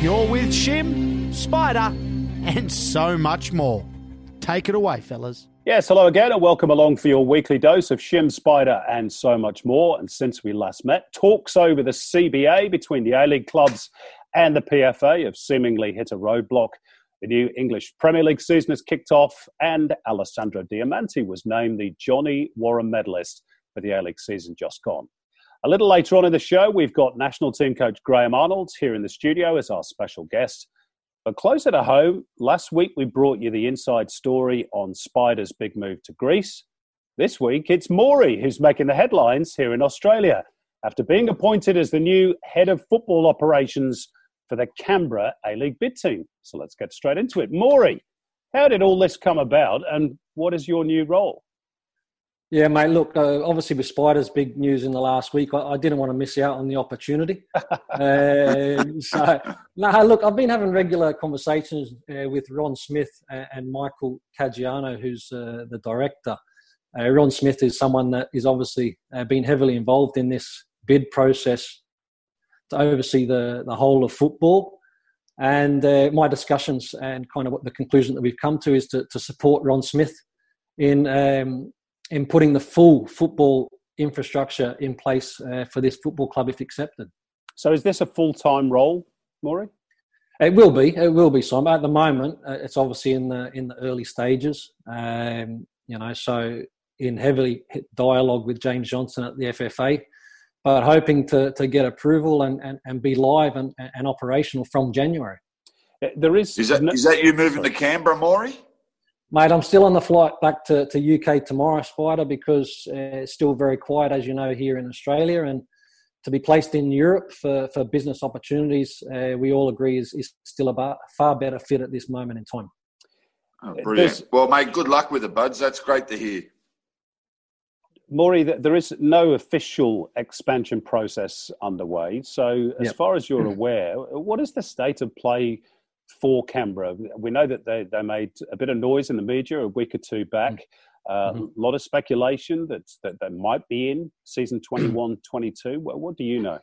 You're with Shim, Spider, and so much more. Take it away, fellas. Yes, hello again, and welcome along for your weekly dose of Shim Spider and so much more. And since we last met, talks over the CBA between the A League clubs and the PFA have seemingly hit a roadblock. The new English Premier League season has kicked off, and Alessandro Diamanti was named the Johnny Warren medalist for the A League season just gone. A little later on in the show, we've got national team coach Graham Arnold here in the studio as our special guest. But closer to home, last week we brought you the inside story on Spider's big move to Greece. This week it's Maury who's making the headlines here in Australia after being appointed as the new head of football operations for the Canberra A League bid team. So let's get straight into it. Maury, how did all this come about and what is your new role? Yeah, mate. Look, uh, obviously with Spiders, big news in the last week. I, I didn't want to miss out on the opportunity. um, so, no, look, I've been having regular conversations uh, with Ron Smith and, and Michael Caggiano, who's uh, the director. Uh, Ron Smith is someone that is obviously uh, been heavily involved in this bid process to oversee the, the whole of football. And uh, my discussions and kind of what the conclusion that we've come to is to, to support Ron Smith in um, in putting the full football infrastructure in place uh, for this football club if accepted. So is this a full-time role, Maury? It will be. It will be. So at the moment, uh, it's obviously in the in the early stages. Um, you know, so in heavily dialogue with James Johnson at the FFA, but hoping to to get approval and and, and be live and, and operational from January. There is. Is that is that you moving to Canberra, Maury? Mate, I'm still on the flight back to, to UK tomorrow, Spider, because uh, it's still very quiet, as you know, here in Australia. And to be placed in Europe for, for business opportunities, uh, we all agree is, is still a far better fit at this moment in time. Oh, brilliant. There's, well, mate, good luck with the buds. That's great to hear. Maury, there is no official expansion process underway. So, as yep. far as you're aware, what is the state of play for Canberra. We know that they, they made a bit of noise in the media a week or two back. A uh, mm-hmm. lot of speculation that, that they might be in season 21 22. Well, what do you know?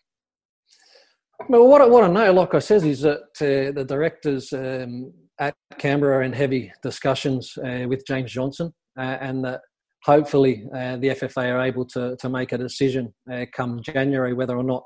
Well, what I, what I know, like I says, is that uh, the directors um, at Canberra are in heavy discussions uh, with James Johnson, uh, and that hopefully uh, the FFA are able to, to make a decision uh, come January whether or not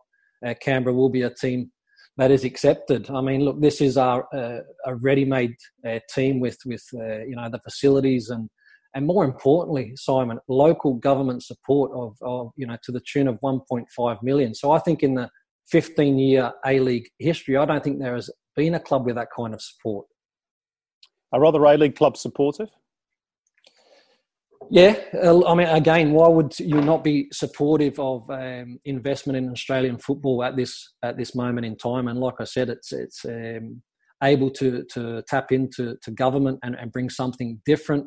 Canberra will be a team that is accepted. I mean, look, this is our uh, a ready-made uh, team with with uh, you know the facilities and and more importantly, Simon, local government support of, of you know to the tune of 1.5 million. So I think in the 15-year A League history, I don't think there has been a club with that kind of support. Are other A League clubs supportive? Yeah, uh, I mean, again, why would you not be supportive of um, investment in Australian football at this at this moment in time? And like I said, it's it's um, able to to tap into to government and, and bring something different,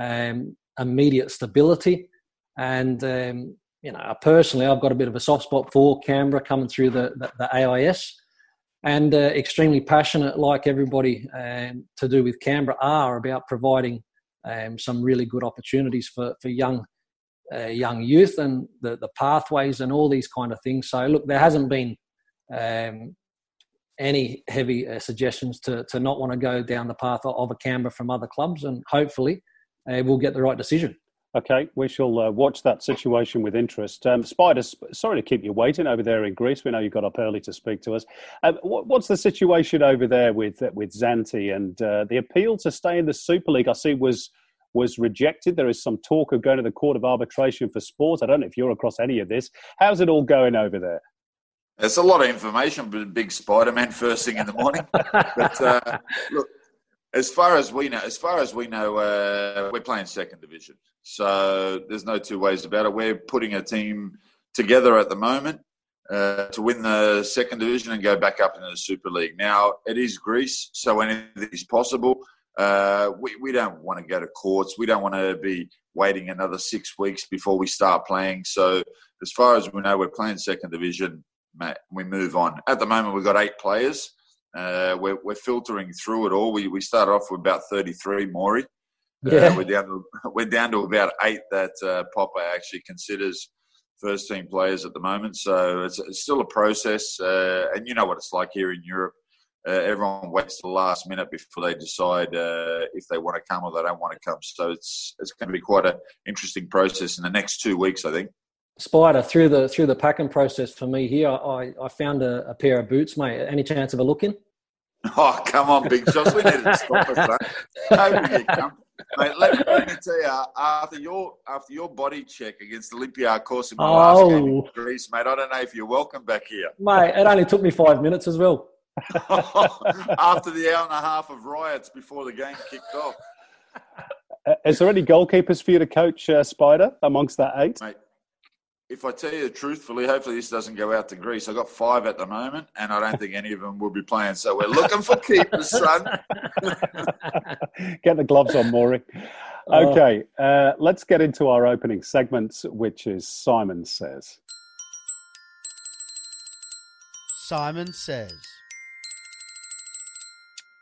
um, immediate stability, and um, you know, personally, I've got a bit of a soft spot for Canberra coming through the the, the AIS, and uh, extremely passionate, like everybody um, to do with Canberra are about providing um, some really good opportunities for for young uh, young youth and the the pathways and all these kind of things. So look, there hasn't been um, any heavy uh, suggestions to to not want to go down the path of a Canberra from other clubs, and hopefully uh, we'll get the right decision. Okay, we shall uh, watch that situation with interest. Um, sorry to keep you waiting over there in Greece. We know you got up early to speak to us. Uh, what, what's the situation over there with uh, with Xanthi and uh, the appeal to stay in the Super League? I see was was rejected. There is some talk of going to the Court of Arbitration for Sport. I don't know if you're across any of this. How's it all going over there? It's a lot of information, but big Spider Man first thing in the morning. but uh, look, as far as we know, as far as we know, uh, we're playing second division. So there's no two ways about it. We're putting a team together at the moment uh, to win the second division and go back up into the Super League. Now it is Greece, so anything is possible. Uh, we, we don't want to go to courts. We don't want to be waiting another six weeks before we start playing. So as far as we know, we're playing second division. Mate, we move on. At the moment, we've got eight players. Uh, we're, we're filtering through it all. We, we started off with about 33, Maury. Yeah. Uh, we're down to we're down to about eight that uh, Popper actually considers first team players at the moment. So it's, it's still a process, uh, and you know what it's like here in Europe. Uh, everyone waits to the last minute before they decide uh, if they want to come or they don't want to come. So it's it's going to be quite an interesting process in the next two weeks, I think. Spider through the through the packing process for me here, I, I found a, a pair of boots, mate. Any chance of a look in? Oh come on, Big Josh, we need to stop us. Mate. Mate, let, let, me tell you, after your after your body check against Olympiacos in my oh. last game in Greece, mate, I don't know if you're welcome back here. Mate, it only took me five minutes as well. after the hour and a half of riots before the game kicked off. Uh, is there any goalkeepers for you to coach, uh, Spider, amongst that eight? Mate, if I tell you truthfully, hopefully this doesn't go out to Greece. I've got five at the moment, and I don't think any of them will be playing. So we're looking for keepers, son. get the gloves on, Maury. Oh. Okay, uh, let's get into our opening segment, which is Simon Says. Simon Says.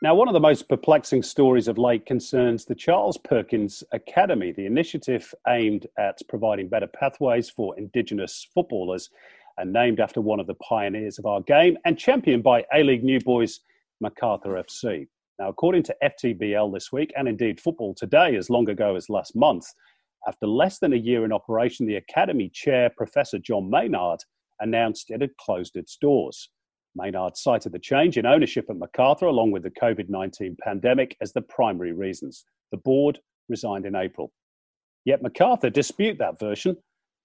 Now, one of the most perplexing stories of late concerns the Charles Perkins Academy, the initiative aimed at providing better pathways for Indigenous footballers and named after one of the pioneers of our game and championed by A League New Boys Macarthur FC. Now, according to FTBL this week, and indeed Football Today as long ago as last month, after less than a year in operation, the Academy chair, Professor John Maynard, announced it had closed its doors. Maynard cited the change in ownership at Macarthur along with the COVID 19 pandemic as the primary reasons. The board resigned in April. Yet Macarthur dispute that version.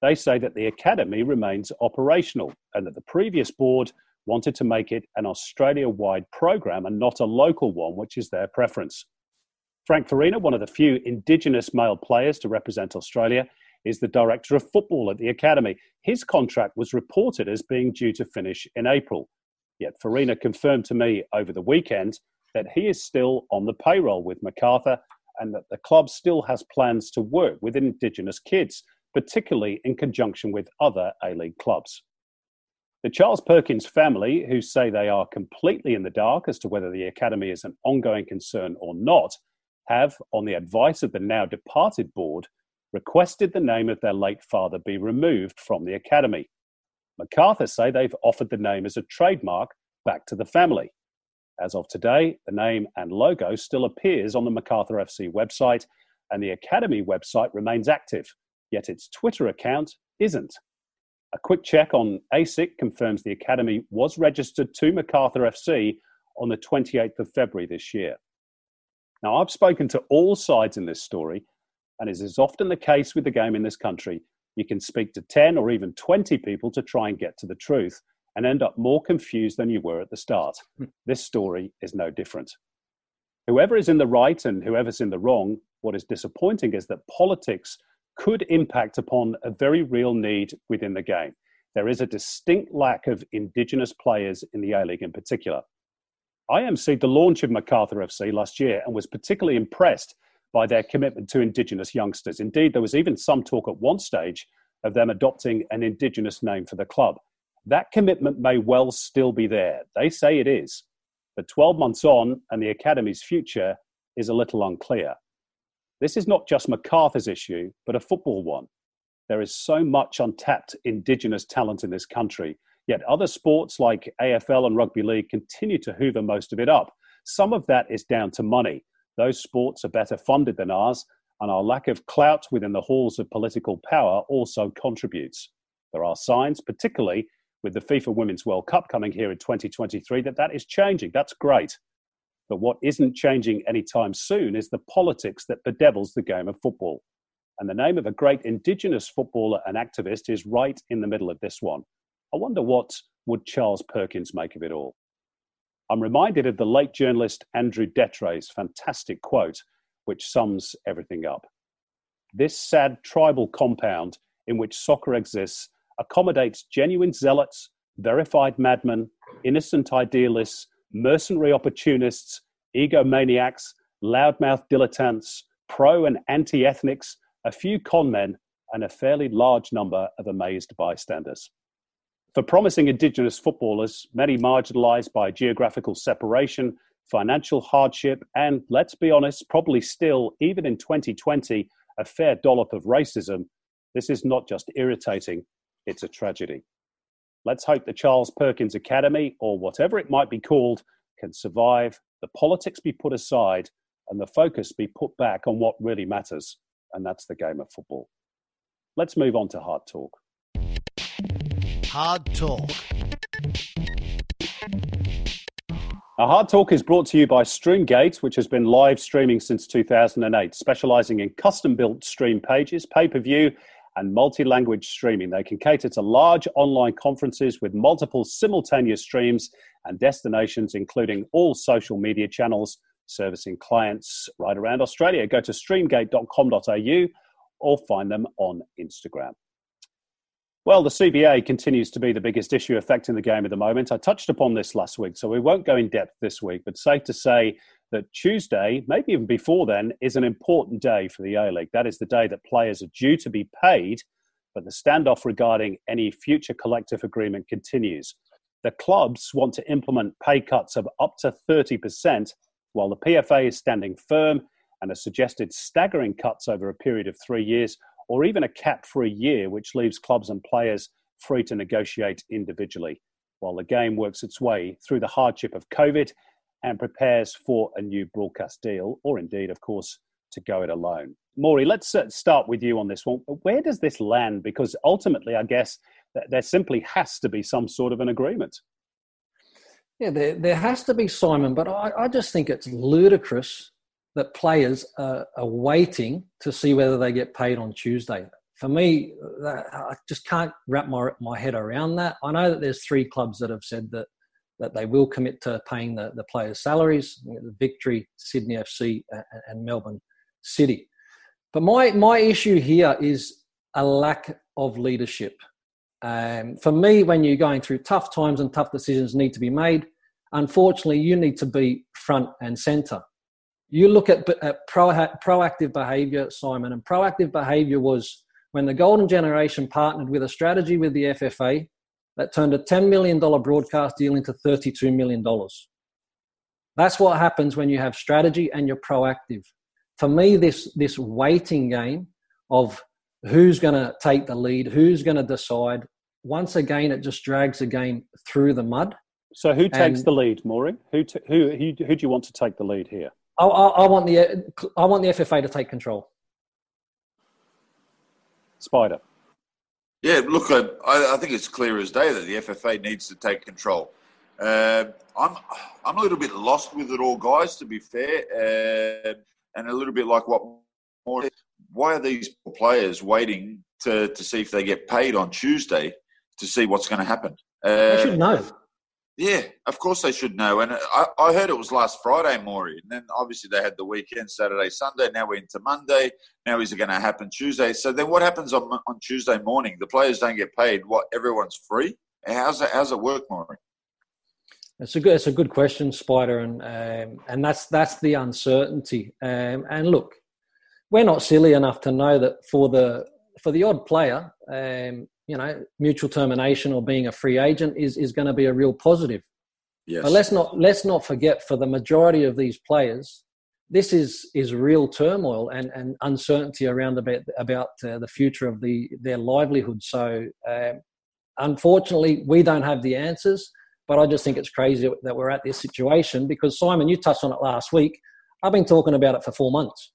They say that the academy remains operational and that the previous board wanted to make it an Australia wide program and not a local one, which is their preference. Frank Farina, one of the few Indigenous male players to represent Australia, is the director of football at the academy. His contract was reported as being due to finish in April. Yet Farina confirmed to me over the weekend that he is still on the payroll with Macarthur and that the club still has plans to work with Indigenous kids, particularly in conjunction with other A League clubs. The Charles Perkins family, who say they are completely in the dark as to whether the academy is an ongoing concern or not, have, on the advice of the now departed board, requested the name of their late father be removed from the academy. Macarthur say they've offered the name as a trademark back to the family. As of today, the name and logo still appears on the Macarthur FC website, and the Academy website remains active, yet its Twitter account isn't. A quick check on ASIC confirms the Academy was registered to Macarthur FC on the 28th of February this year. Now, I've spoken to all sides in this story, and as is often the case with the game in this country, you can speak to 10 or even 20 people to try and get to the truth and end up more confused than you were at the start. This story is no different. Whoever is in the right and whoever's in the wrong, what is disappointing is that politics could impact upon a very real need within the game. There is a distinct lack of Indigenous players in the A League in particular. I emceed the launch of Macarthur FC last year and was particularly impressed by their commitment to Indigenous youngsters. Indeed, there was even some talk at one stage of them adopting an Indigenous name for the club. That commitment may well still be there. They say it is. But 12 months on, and the Academy's future is a little unclear. This is not just Macarthur's issue, but a football one. There is so much untapped Indigenous talent in this country, yet other sports like AFL and Rugby League continue to hoover most of it up. Some of that is down to money. Those sports are better funded than ours, and our lack of clout within the halls of political power also contributes. There are signs, particularly with the FIFA Women's World Cup coming here in 2023, that that is changing. That's great. But what isn't changing anytime soon is the politics that bedevils the game of football. And the name of a great Indigenous footballer and activist is right in the middle of this one. I wonder what would Charles Perkins make of it all? I'm reminded of the late journalist Andrew Dettre's fantastic quote, which sums everything up. This sad tribal compound in which soccer exists accommodates genuine zealots, verified madmen, innocent idealists, mercenary opportunists, egomaniacs, loudmouth dilettantes, pro and anti ethnics, a few conmen, and a fairly large number of amazed bystanders. For promising Indigenous footballers, many marginalised by geographical separation, financial hardship, and let's be honest, probably still, even in 2020, a fair dollop of racism, this is not just irritating, it's a tragedy. Let's hope the Charles Perkins Academy, or whatever it might be called, can survive, the politics be put aside, and the focus be put back on what really matters, and that's the game of football. Let's move on to hard talk. Hard talk. Our Hard Talk is brought to you by Streamgate, which has been live streaming since 2008, specializing in custom built stream pages, pay per view, and multi language streaming. They can cater to large online conferences with multiple simultaneous streams and destinations, including all social media channels, servicing clients right around Australia. Go to streamgate.com.au or find them on Instagram. Well, the CBA continues to be the biggest issue affecting the game at the moment. I touched upon this last week, so we won't go in depth this week, but safe to say that Tuesday, maybe even before then, is an important day for the A League. That is the day that players are due to be paid, but the standoff regarding any future collective agreement continues. The clubs want to implement pay cuts of up to 30%, while the PFA is standing firm and has suggested staggering cuts over a period of three years, or even a cap for a year, which leaves clubs and players free to negotiate individually, while the game works its way through the hardship of COVID and prepares for a new broadcast deal, or indeed, of course, to go it alone. Maury, let's uh, start with you on this one. Where does this land? Because ultimately, I guess there simply has to be some sort of an agreement. Yeah, there, there has to be, Simon, but I, I just think it's ludicrous that players are, are, waiting to see whether they get paid on Tuesday. For me, that, I just can't wrap my, my head around that. I know that there's three clubs that have said that that they will commit to paying the, the players' salaries, the Victory, Sydney FC, and Melbourne City. But my, my issue here is a lack of leadership. Um, for me, when you're going through tough times and tough decisions need to be made, unfortunately, you need to be front and centre. You look at, uh, at pro, proactive behaviour, Simon, and proactive behaviour was when the Golden Generation partnered with a strategy with the FFA that turned a $10 million broadcast deal into $32 million. That's what happens when you have strategy and you're proactive. For me, this, this waiting game of who's going to take the lead, who's going to decide, once again, it just drags the game through the mud. So, who takes and, the lead, Maureen? Who, t- who, who, who do you want to take the lead here? I, I, I, want the, I want the FFA to take control. Spider. Yeah, look, I, I, think it's clear as day that the FFA needs to take control. Uh, I'm I'm a little bit lost with it all, guys. To be fair, uh, and a little bit like what more. Why are these players waiting to, to see if they get paid on Tuesday to see what's going to happen? Uh, they should know. Yeah, of course they should know. And I, I heard it was last Friday, Maury. And then obviously they had the weekend, Saturday, Sunday. Now we're into Monday. Now is it going to happen Tuesday? So then what happens on, on Tuesday morning? The players don't get paid. What, everyone's free? How's it, how's it work, Maury? It's a good, it's a good question, Spider, and um, and that's that's the uncertainty. Um, and look, we're not silly enough to know that for the for the odd player, um, you know, mutual termination or being a free agent is is going to be a real positive. Yes. But let's not let's not forget for the majority of these players, this is is real turmoil and, and uncertainty around about about uh, the future of the their livelihood. So, uh, unfortunately, we don't have the answers. But I just think it's crazy that we're at this situation because Simon, you touched on it last week. I've been talking about it for four months.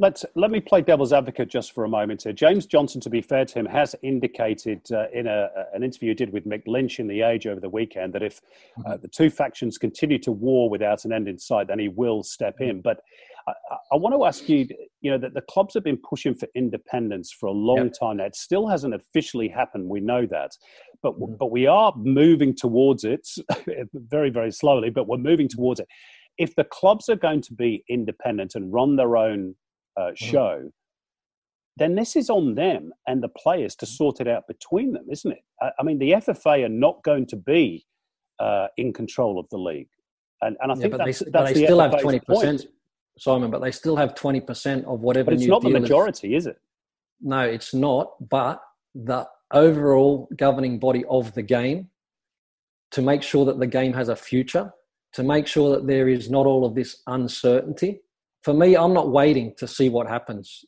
Let's let me play devil's advocate just for a moment here. James Johnson, to be fair to him, has indicated uh, in a, an interview he did with Mick Lynch in the Age over the weekend that if uh, the two factions continue to war without an end in sight, then he will step in. But I, I want to ask you, you know, that the clubs have been pushing for independence for a long yep. time That still hasn't officially happened. We know that, but mm-hmm. but we are moving towards it very very slowly. But we're moving towards it. If the clubs are going to be independent and run their own uh, show, mm. then this is on them and the players to sort it out between them, isn't it? I, I mean, the FFA are not going to be uh, in control of the league, and, and I yeah, think but that's, they, that's but they the still FFA's have twenty percent, point. Simon. But they still have twenty percent of whatever. But it's not the majority, is it? No, it's not. But the overall governing body of the game to make sure that the game has a future, to make sure that there is not all of this uncertainty, for me, I'm not waiting to see what happens.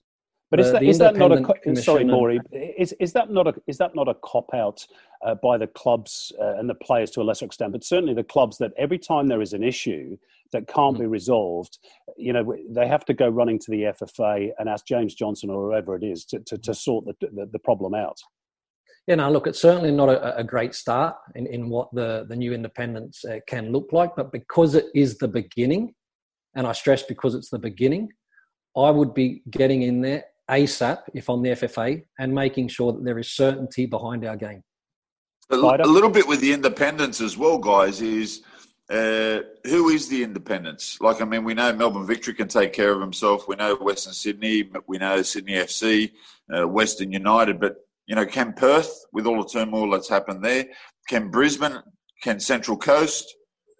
But is that, is that not a sorry, Maury? Is is that not a is that not a cop out uh, by the clubs uh, and the players to a lesser extent? But certainly the clubs that every time there is an issue that can't mm-hmm. be resolved, you know, they have to go running to the FFA and ask James Johnson or whoever it is to to, to sort the, the, the problem out. Yeah, now look, it's certainly not a, a great start in, in what the, the new independence uh, can look like, but because it is the beginning, and I stress because it's the beginning, I would be getting in there ASAP if I'm the FFA and making sure that there is certainty behind our game. A, a little bit with the independence as well, guys, is uh, who is the independence? Like, I mean, we know Melbourne Victory can take care of himself. We know Western Sydney. We know Sydney FC, uh, Western United. But, you know, can Perth, with all the turmoil that's happened there, can Brisbane, can Central Coast,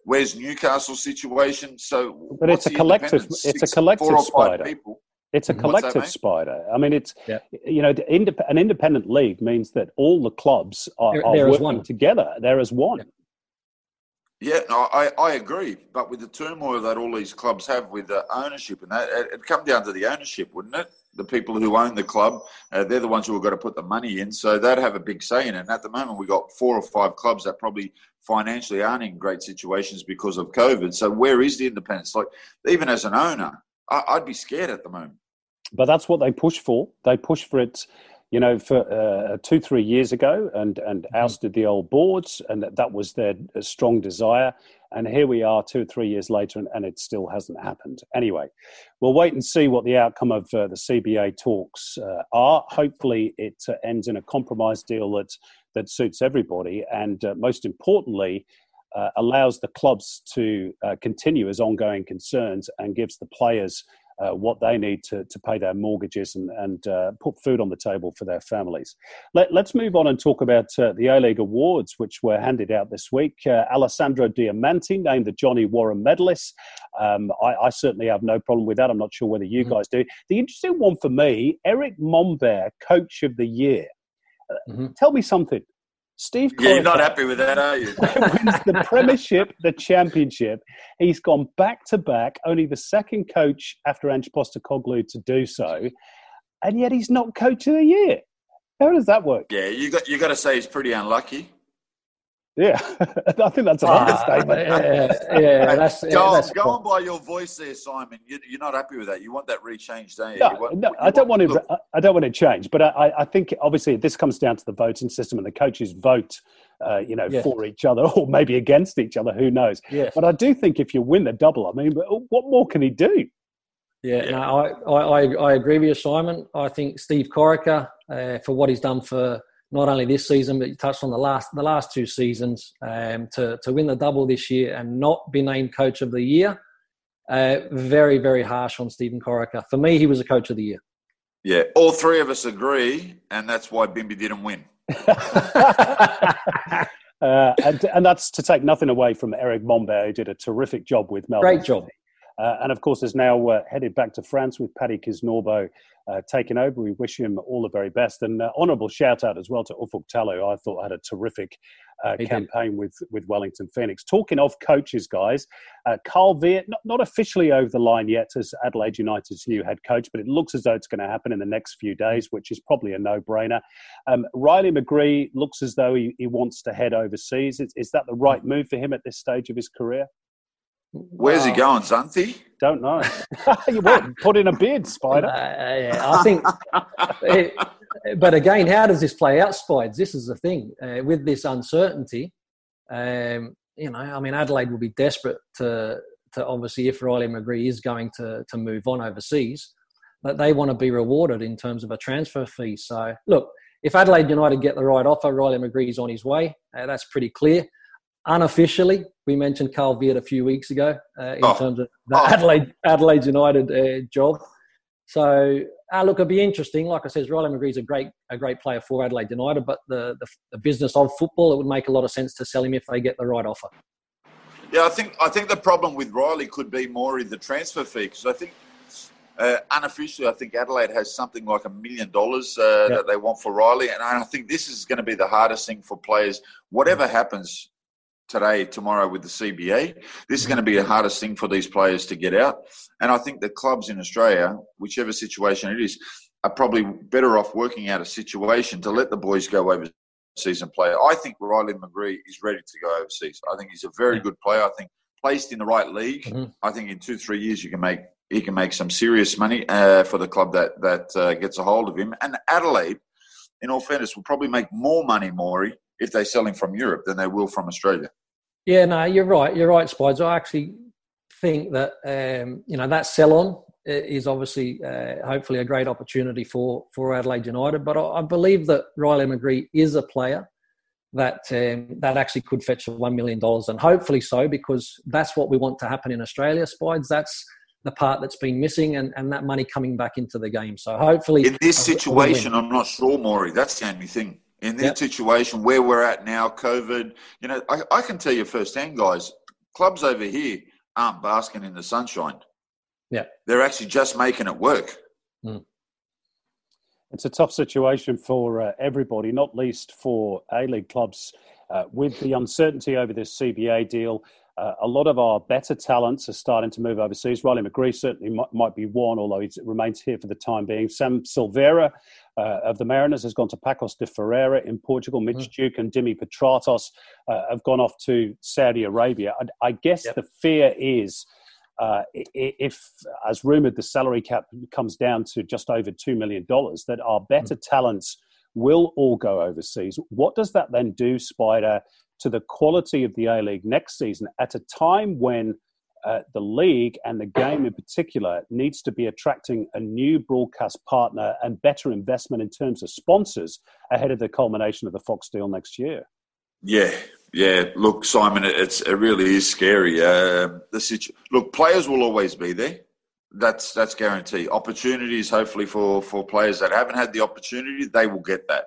Where's Newcastle situation? So, but it's a collective. It's Six, a collective spider. People. It's a collective spider. I mean, it's yeah. you know, an independent league means that all the clubs are, they're, are they're working together. There is one. Yeah. Yeah, no, I, I agree. But with the turmoil that all these clubs have with the ownership and that, it'd come down to the ownership, wouldn't it? The people who own the club, uh, they're the ones who have got to put the money in. So they'd have a big say in it. And at the moment, we've got four or five clubs that probably financially aren't in great situations because of COVID. So where is the independence? Like, even as an owner, I, I'd be scared at the moment. But that's what they push for. They push for it you know, for uh, two, three years ago and, and mm-hmm. ousted the old boards, and that, that was their strong desire. And here we are two or three years later, and, and it still hasn't happened. Anyway, we'll wait and see what the outcome of uh, the CBA talks uh, are. Hopefully, it uh, ends in a compromise deal that, that suits everybody, and uh, most importantly, uh, allows the clubs to continue as ongoing concerns and gives the players uh, what they need to, to pay their mortgages and, and uh, put food on the table for their families. Let, us move on and talk about uh, the A League Awards, which were handed out this week. Uh, Alessandro Diamanti named the Johnny Warren medalist. Um, I, I, certainly have no problem with that. I'm not sure whether you mm-hmm. guys do. The interesting one for me, Erick Mombaerts, Coach of the Year. Uh, mm-hmm. Tell me something. Steve Yeah, you're not happy with that, are you? wins the Premiership, the Championship. He's gone back to back, only the second coach after Ange Postecoglou to do so, and yet he's not Coach of the Year. How does that work? Yeah, you got you got to say he's pretty unlucky. Yeah, I think that's an uh, understatement. Yeah, yeah that's, go, yeah, on, that's go on by your voice there, Simon. You, are not happy with that. You want that rechanged, don't you? No, you want, no you I don't want, want to. I don't want to change, but I, I think obviously this comes down to the voting system and the coaches vote. Uh, you know, yeah. for each other or maybe against each other. Who knows? Yeah. But I do think if you win the double, I mean, what more can he do? Yeah, yeah. No, I, I, I agree with you, Simon. I think Steve Corica, uh, for what he's done for not only this season, but you touched on the last the last two seasons um, to to win the double this year and not be named coach of the year. Uh, very very harsh on Stephen Corica. For me, he was a coach of the year. Yeah, all three of us agree, and that's why Bimby didn't win. uh, and, and that's to take nothing away from Erick Mombaerts, who did a terrific job with Melbourne. Great job. Uh, and of course, is now uh, headed back to France with Paddy Kisnorbo uh, taking over. We wish him all the very best. And uh, honourable shout out as well to Ufuk Talay. I thought had a terrific uh, campaign with, with Wellington Phoenix. Talking of coaches, guys, uh, Carl Veart, not, not officially over the line yet as Adelaide United's new head coach, but it looks as though it's going to happen in the next few days, which is probably a no brainer. Um, Riley McGree looks as though he, he wants to head overseas. Is, is that the right move for him at this stage of his career? Where's he going, Xanthi? Don't know. you would put in a bid, Spider. Uh, yeah, I think. it, but again, how does this play out, Spides? This is the thing uh, with this uncertainty. Um, you know, I mean, Adelaide will be desperate to to obviously if Riley McGree is going to to move on overseas, that they want to be rewarded in terms of a transfer fee. So, look, if Adelaide United get the right offer, Riley McGree's on his way. Uh, that's pretty clear unofficially, we mentioned Carl Veart a few weeks ago uh, in oh. terms of the oh. Adelaide Adelaide United uh, job. So uh, look, it'll be interesting. Like I said, Riley McGree's a great a great player for Adelaide United, but the, the, the business of football, it would make a lot of sense to sell him if they get the right offer. Yeah, I think I think the problem with Riley could be more in the transfer fee because I think uh, unofficially, I think Adelaide has something like a million dollars uh, that they want for Riley, and I think this is going to be the hardest thing for players. Whatever happens, today, tomorrow with the CBA. This is going to be the hardest thing for these players to get out. And I think the clubs in Australia, whichever situation it is, are probably better off working out a situation to let the boys go overseas and play. I think Riley McGree is ready to go overseas. I think he's a very good player. I think placed in the right league, mm-hmm. I think in two three years you can make he can make some serious money uh, for the club that that uh, gets a hold of him. And Adelaide, in all fairness, will probably make more money, Maury, if they sell him from Europe than they will from Australia. Yeah, no, you're right. You're right, Spides. I actually think that um, you know that sell on is obviously uh, hopefully a great opportunity for for Adelaide United. But I, I believe that Riley McGree is a player that um, that actually could fetch one million dollars, and hopefully so, because that's what we want to happen in Australia. Spides. That's the part that's been missing, and, and that money coming back into the game. So hopefully, in this situation, I'm not sure, Maury. That's the only thing in this yep. situation where we're at now, COVID, you know, I, I, can tell you firsthand, guys, clubs over here aren't basking in the sunshine. Yeah. They're actually just making it work. Mm. It's a tough situation for uh, everybody, not least for A League clubs. Uh, with the uncertainty over this CBA deal, uh, a lot of our better talents are starting to move overseas. Riley McGree certainly might, might be one, although he remains here for the time being. Sam Silvera uh, of the Mariners has gone to Paços de Ferreira in Portugal. Mitch mm. Duke and Dimi Petratos uh, have gone off to Saudi Arabia. I, I guess yep. the fear is. Uh, if, as rumored, the salary cap comes down to just over $2 million, that our better mm. talents will all go overseas. What does that then do, Spider, to the quality of the A League next season at a time when uh, the league and the game in particular needs to be attracting a new broadcast partner and better investment in terms of sponsors ahead of the culmination of the Fox deal next year. Yeah, yeah. Look, Simon, it's it really is scary. Uh, the situ- look, players will always be there. That's that's guaranteed. Opportunities, hopefully, for for players that haven't had the opportunity, they will get that.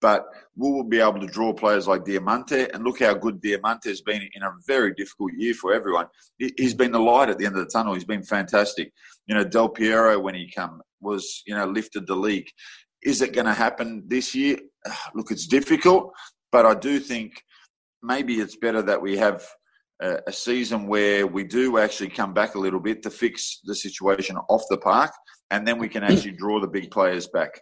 But we will be able to draw players like Diamanti, and look how good Diamanti has been in a very difficult year for everyone. He's been the light at the end of the tunnel. He's been fantastic. You know, Del Piero when he came was you know lifted the league. Is it going to happen this year? Look, it's difficult, but I do think maybe it's better that we have a season where we do actually come back a little bit to fix the situation off the park, and then we can actually draw the big players back.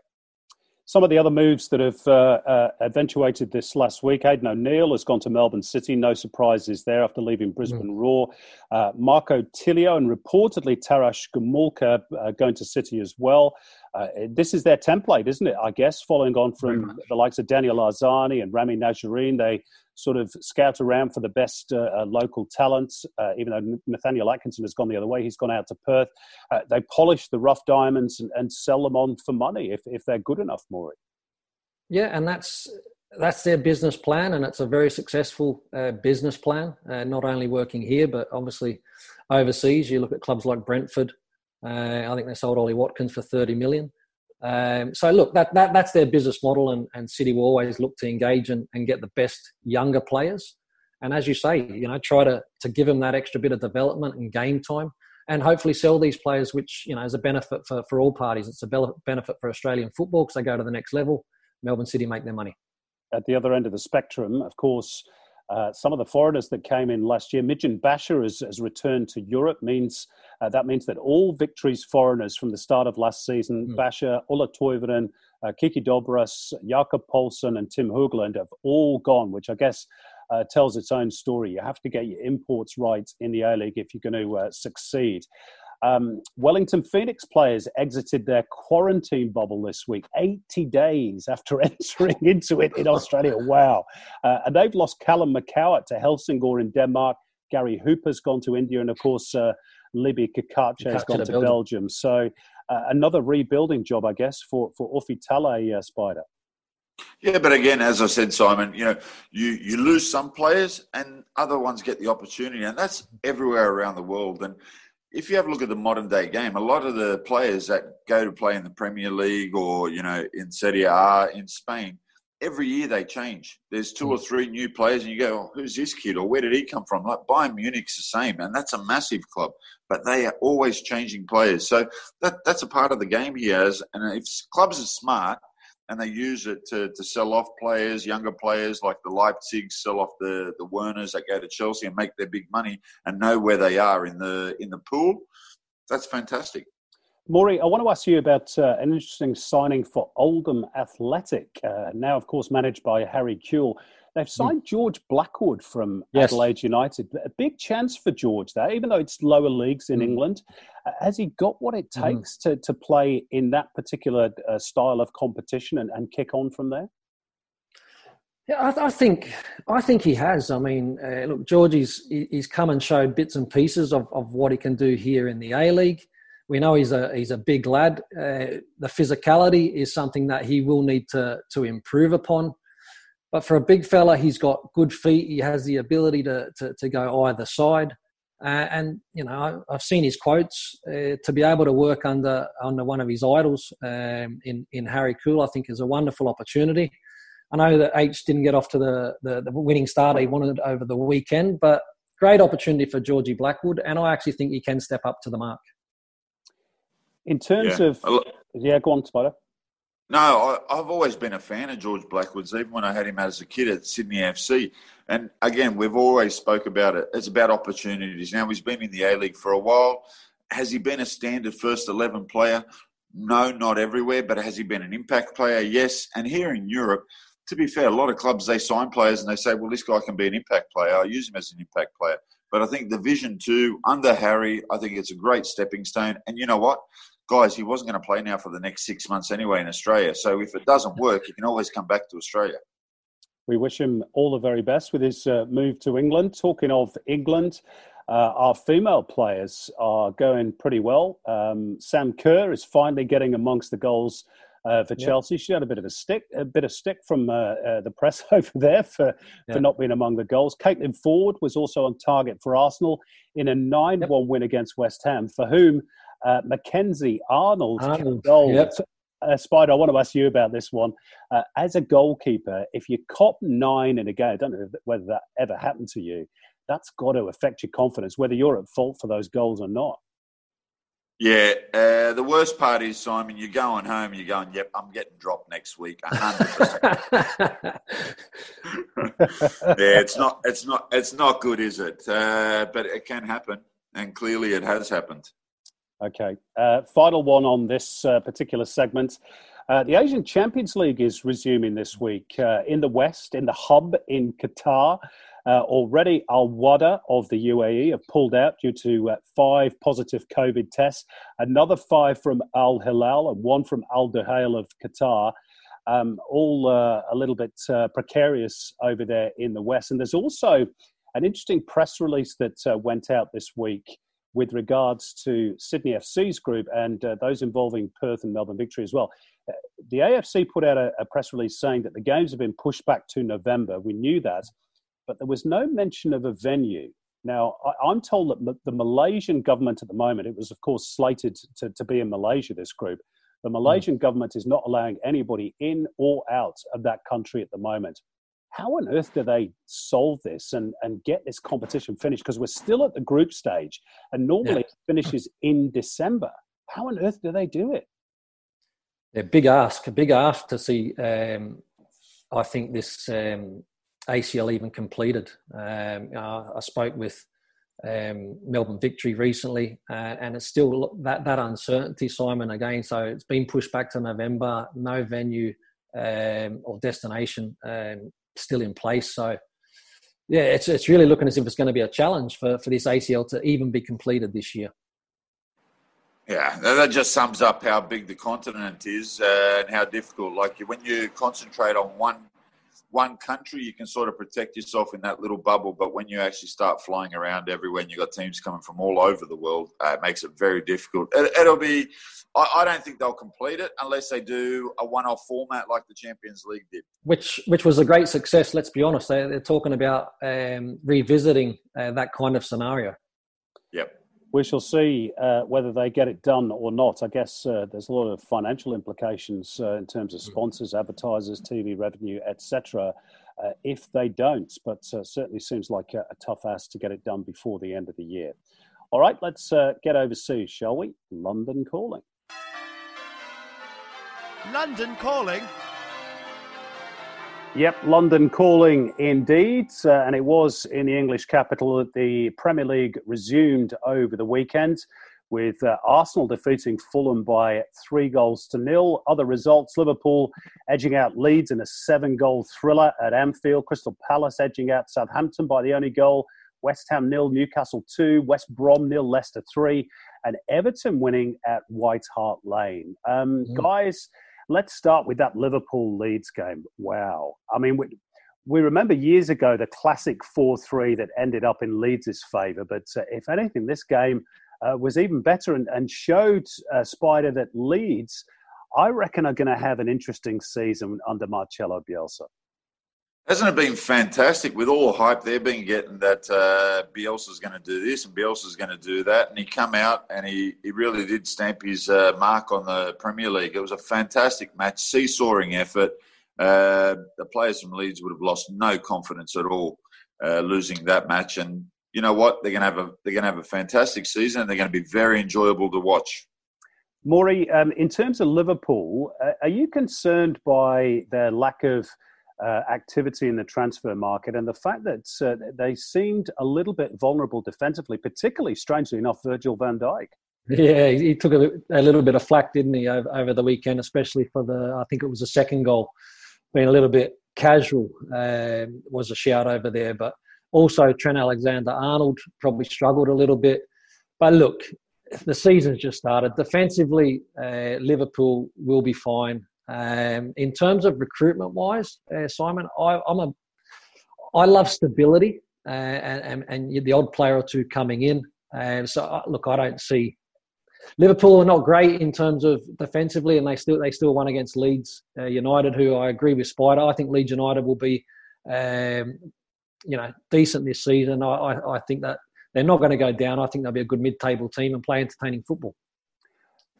Some of the other moves that have uh, uh, eventuated this last week, Aidan O'Neill has gone to Melbourne City. No surprises there after leaving Brisbane mm. Roar. Uh, Marco Tilio and reportedly Taras Gomulka uh, going to City as well. Uh, this is their template, isn't it? I guess, following on from the likes of Daniel Arzani and Ramy Najjarine, they sort of scout around for the best uh, uh, local talents. Uh, even though Nathaniel Atkinson has gone the other way, he's gone out to Perth. Uh, they polish the rough diamonds and, and, sell them on for money if, if they're good enough, Maury. Yeah, and that's that's their business plan, and it's a very successful uh, business plan. Uh, not only working here, but obviously overseas. You look at clubs like Brentford. Uh, I think they sold Ollie Watkins for thirty million. Um, so look, that, that that's their business model, and, and City will always look to engage and, and get the best younger players. And as you say, you know, try to to give them that extra bit of development and game time, and hopefully sell these players, which you know is a benefit for, for all parties. It's a benefit for Australian football because they go to the next level. Melbourne City make their money. At the other end of the spectrum, of course, uh, some of the foreigners that came in last year, Migjen Basha has, has returned to Europe. Means uh, that means that all victories foreigners from the start of last season, mm. Bacher, Ola Toivonen, uh, Kiki Dobras, Jakob Poulsen, and Tim Hoogland have all gone, which I guess uh, tells its own story. You have to get your imports right in the A League if you're going to uh, succeed. Um, Wellington Phoenix players exited their quarantine bubble this week, 80 days after entering into it in Australia. Wow. Uh, and they've lost Callum McCowatt to Helsingør in Denmark. Gary Hooper's gone to India. And of course, uh, Libby Cacace has gone to Belgium. Belgium. So uh, another rebuilding job, I guess, for, for Ufuk Talay uh, Spider. Yeah, but again, as I said, Simon, you know, you, you lose some players and other ones get the opportunity, and that's everywhere around the world. And if you have a look at the modern day game, a lot of the players that go to play in the Premier League or you know in Serie A in Spain, every year they change. There's two or hmm. three new players, and you go, oh, "Who's this kid?" or "Where did he come from?" Like Bayern Munich's the same, and that's a massive club, but they are always changing players. So that that's a part of the game here. And if clubs are smart, and they use it to, to sell off players, younger players like the Leipzig, sell off the, the Werners that go to Chelsea and make their big money and know where they are in the in the pool. That's fantastic. Maury, I want to ask you about uh, an interesting signing for Oldham Athletic, uh, now, of course, managed by Harry Kewell. They've hmm. signed mm. George Blackwood from yes. Adelaide United. A big chance for George there, even though it's lower leagues in mm. England. Uh, has he got what it hmm. takes mm. to, to play in that particular uh, style of competition and, and kick on from there? Yeah, I, I, think I think he has. I mean, uh, look, Georgie's he's come and showed bits and pieces of, of what he can do here in the A League. We know he's a he's a big lad. Uh, the physicality is something that he will need to to improve upon. But for a big fella, he's got good feet. He has the ability to to, to go either side. Uh, and you know, I've seen his quotes. Uh, to be able to work under under one of his idols um, in in Harry Kewell, I think is a wonderful opportunity. I know that H didn't get off to the, the, the winning start he wanted over the weekend, but great opportunity for Georgie Blackwood, and I actually think he can step up to the mark. In terms yeah. of yeah, go on, Spider. No, I, have always been a fan of George Blackwood's, even when I had him as a kid at Sydney FC. And again, we've always spoke about it. It's about opportunities. Now he's been in the A League for a while. Has he been a standard first eleven player? No, not everywhere. But has he been an impact player? Yes. And here in Europe, to be fair, a lot of clubs they sign players and they say, "Well, this guy can be an impact player. I'll use him as an impact player." But I think the vision two under Harry, I think it's a great stepping stone. And you know what? Guys, he wasn't going to play now for the next six months anyway in Australia. So if it doesn't work, he can always come back to Australia. We wish him all the very best with his uh, move to England. Talking of England, uh, our female players are going pretty well. Um, Sam Kerr is finally getting amongst the goals uh, for Chelsea. She had a bit of a stick, a bit of stick from uh, uh, the press over there for, for not being among the goals. Caitlin Foord was also on target for Arsenal in a 9 1 yep. win against West Ham, for whom uh, Mackenzie Arnold, Arnold. Yep. Uh, Spider, I want to ask you about this one. Uh, as a goalkeeper, if you cop nine in a game, I don't know whether that ever happened to you, that's got to affect your confidence, whether you're at fault for those goals or not. Yeah, uh, the worst part is Simon. You're going home. You're going. Yep, I'm getting dropped next week. hundred percent. Yeah, it's not. It's not. It's not good, is it? Uh, but it can happen, and clearly it has happened. Okay. Uh, final one on this uh, particular segment. Uh, the Asian Champions League is resuming this week uh, in the West, in the hub in Qatar. Uh, already, Al Wahda of the UAE have pulled out due to uh, five positive COVID tests, another five from Al Hilal, and one from Al Duhail of Qatar. Um, all a little bit precarious over there in the West. And there's also an interesting press release that went out this week with regards to Sydney FC's group and uh, those involving Perth and Melbourne Victory as well. the AFC put out a, a, press release saying that the games have been pushed back to November. We knew that, but there was no mention of a venue. Now, I, am told that the Malaysian government at the moment, it was of course slated to, to be in Malaysia, this group. The hmm. Malaysian mm. government is not allowing anybody in or out of that country at the moment. How on earth do they solve this and, and get this competition finished? Because we're still at the group stage and normally yeah. it finishes in December. How on earth do they do it? a big ask, a big ask to see. Um, I think this um, ACL even completed. Um, I spoke with um, Melbourne Victory recently, uh, and it's still that that uncertainty, Simon. Again, so it's been pushed back to November. No venue um, or destination um, still in place. So, yeah, it's it's really looking as if it's going to be a challenge for for this ACL to even be completed this year. Yeah, that just sums up how big the continent is uh, and how difficult. Like when you concentrate on one one country, you can sort of protect yourself in that little bubble. But when you actually start flying around everywhere and you've got teams coming from all over the world, uh, it makes it very difficult. It, will be, I, I, don't think they'll complete it unless they do a one off format like the Champions League did. Which, which was a great success, let's be honest. They, are talking about um, revisiting uh, that kind of scenario. Yep we shall see uh, whether they get it done or not. I guess uh, there's a lot of financial implications uh, in terms of hmm. sponsors, advertisers, TV revenue, etc. Uh, if they don't, but uh, certainly seems like a, a, tough ask to get it done before the end of the year. All right, let's uh, get overseas, shall we? London calling. London calling. Yep, London calling indeed. Uh, and it was in the English capital that the Premier League resumed over the weekend with uh, Arsenal defeating Fulham by three goals to nil. Other results Liverpool edging out Leeds in a seven goal thriller at Anfield, Crystal Palace edging out Southampton by the only goal. West Ham nil, Newcastle two, West Brom nil, Leicester three, and Everton winning at White Hart Lane. Um, mm. Guys, Let's start with that Liverpool Leeds game. Wow. I mean, we, we remember years ago the classic 4 3 that ended up in Leeds' favour. But uh, if anything, this game uh, was even better and, and showed uh, Spider that Leeds, I reckon, are going to have an interesting season under Marcelo Bielsa. Hasn't it been fantastic with all the hype they've been getting that uh, Bielsa's going to do this and Bielsa's going to do that? And he come out and he, he really did stamp his uh, mark on the Premier League. It was a fantastic match, seesawing effort. Uh, the players from Leeds would have lost no confidence at all uh, losing that match. And you know what? They're going to have a they're going to have a fantastic season. and They're going to be very enjoyable to watch. Maury, um, in terms of Liverpool, uh, are you concerned by their lack of uh, activity in the transfer market and the fact that uh, they seemed a little bit vulnerable defensively, particularly, strangely enough, Virgil van Dijk. Yeah, he took a, a, little bit of flack, didn't he, over, over, the weekend, especially for the, I think it was the second goal, being a little bit casual um, was a shout over there. But also, Trent Alexander Arnold probably struggled a little bit. But look, the season's just started. Defensively, uh, Liverpool will be fine. Um, in terms of recruitment wise, uh, Simon, I, am a I love stability uh, and, and, and the odd player or two coming in. And so, uh, look, I don't see Liverpool are not great in terms of defensively, and they still they still won against Leeds uh, United, who I agree with Spider. I think Leeds United will be, um, you know, decent this season. I, I, I think that they're not going to go down. I think they'll be a good mid-table team and play entertaining football.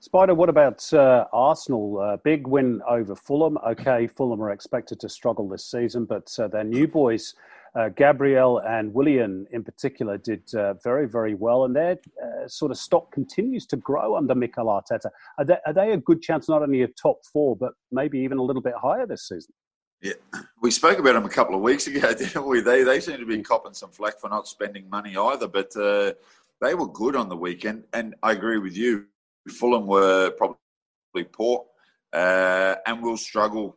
Spider, what about uh, Arsenal? Uh, big win over Fulham. Okay, Fulham are expected to struggle this season, but uh, their new boys, uh, Gabriel and Willian in particular, did uh, very, very well. And their uh, sort of stock continues to grow under Mikel Arteta. Are they, are they a good chance not only of top four, but maybe even a little bit higher this season? Yeah, we spoke about them a couple of weeks ago, didn't we? They they seem to be copping some flack for not spending money either, but they were good on the weekend. And I agree with you Fulham were probably poor uh, and will struggle,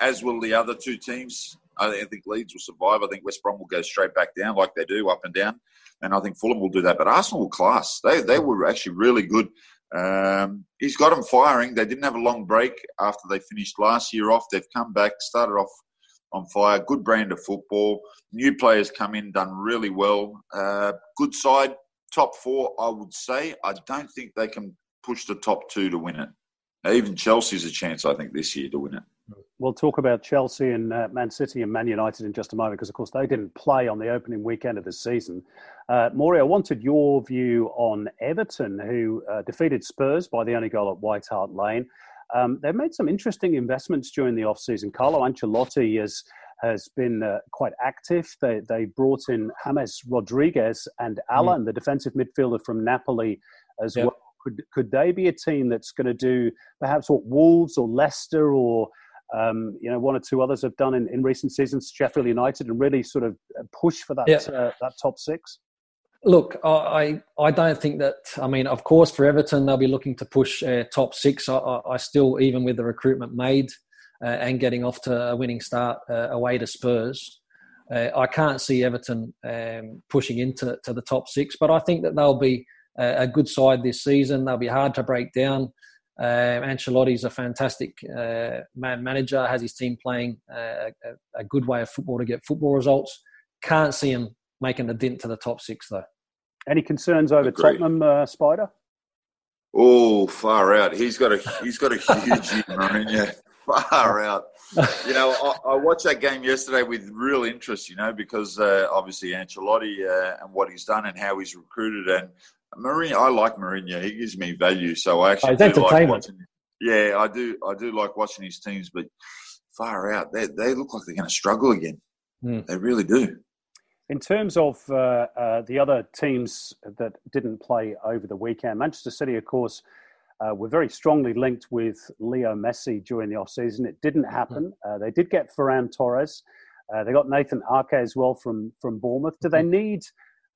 as will the other two teams. I think Leeds will survive. I think West Brom will go straight back down like they do, up and down. And I think Fulham will do that. But Arsenal will class. They, they were actually really good. Um, he's got them firing. They didn't have a long break after they finished last year off. They've come back, started off on fire. Good brand of football. New players come in, done really well. Uh, good side, top four, I would say. I don't think they can push the top two to win it. Even Chelsea's a chance, I think, this year to win it. We'll talk about Chelsea and uh, Man City and Man United in just a moment because, of course, they didn't play on the opening weekend of the season. Uh, Maury, I wanted your view on Everton, who uh, defeated Spurs by the only goal at White Hart Lane. Um, they've made some interesting investments during the off-season. Carlo Ancelotti has has been uh, quite active. They, they brought in James Rodriguez and Allan, mm. the defensive midfielder from Napoli, as yep. well. Could could they be a team that's going to do perhaps what Wolves or Leicester or um, you know one or two others have done in, in recent seasons, Sheffield United, and really sort of push for that yep. uh, that top six? Look, I I don't think that. I mean, of course, for Everton, they'll be looking to push uh, top six. I, I, still, even with the recruitment made, uh, and getting off to a winning start uh, away to Spurs. Uh, I can't see Everton um, pushing into to the top six, but I think that they'll be a good side this season. They'll be hard to break down. Um, Ancelotti's a fantastic uh, man manager, has his team playing uh, a, a, good way of football to get football results. Can't see him making a dent to the top six, though. Any concerns over Agreed. Tottenham, uh, Spider? Oh, far out. He's got a he's got a huge Mourinho. Far out. You know, I, I, watched that game yesterday with real interest. You know, because uh, obviously Ancelotti uh, and what he's done and how he's recruited, and Mourinho. I like Mourinho. He gives me value, so I actually oh, do like watching. Yeah, I do. I do like watching his teams, but far out. They they look like they're going to struggle again. Mm. They really do. In terms of uh, uh, the other teams that didn't play over the weekend, Manchester City, of course, uh, were very strongly linked with Leo Messi during the off-season. It didn't happen. Hmm. Uh, they did get Ferran Torres. Uh, they got Nathan Ake as well from, from Bournemouth. Do they hmm. need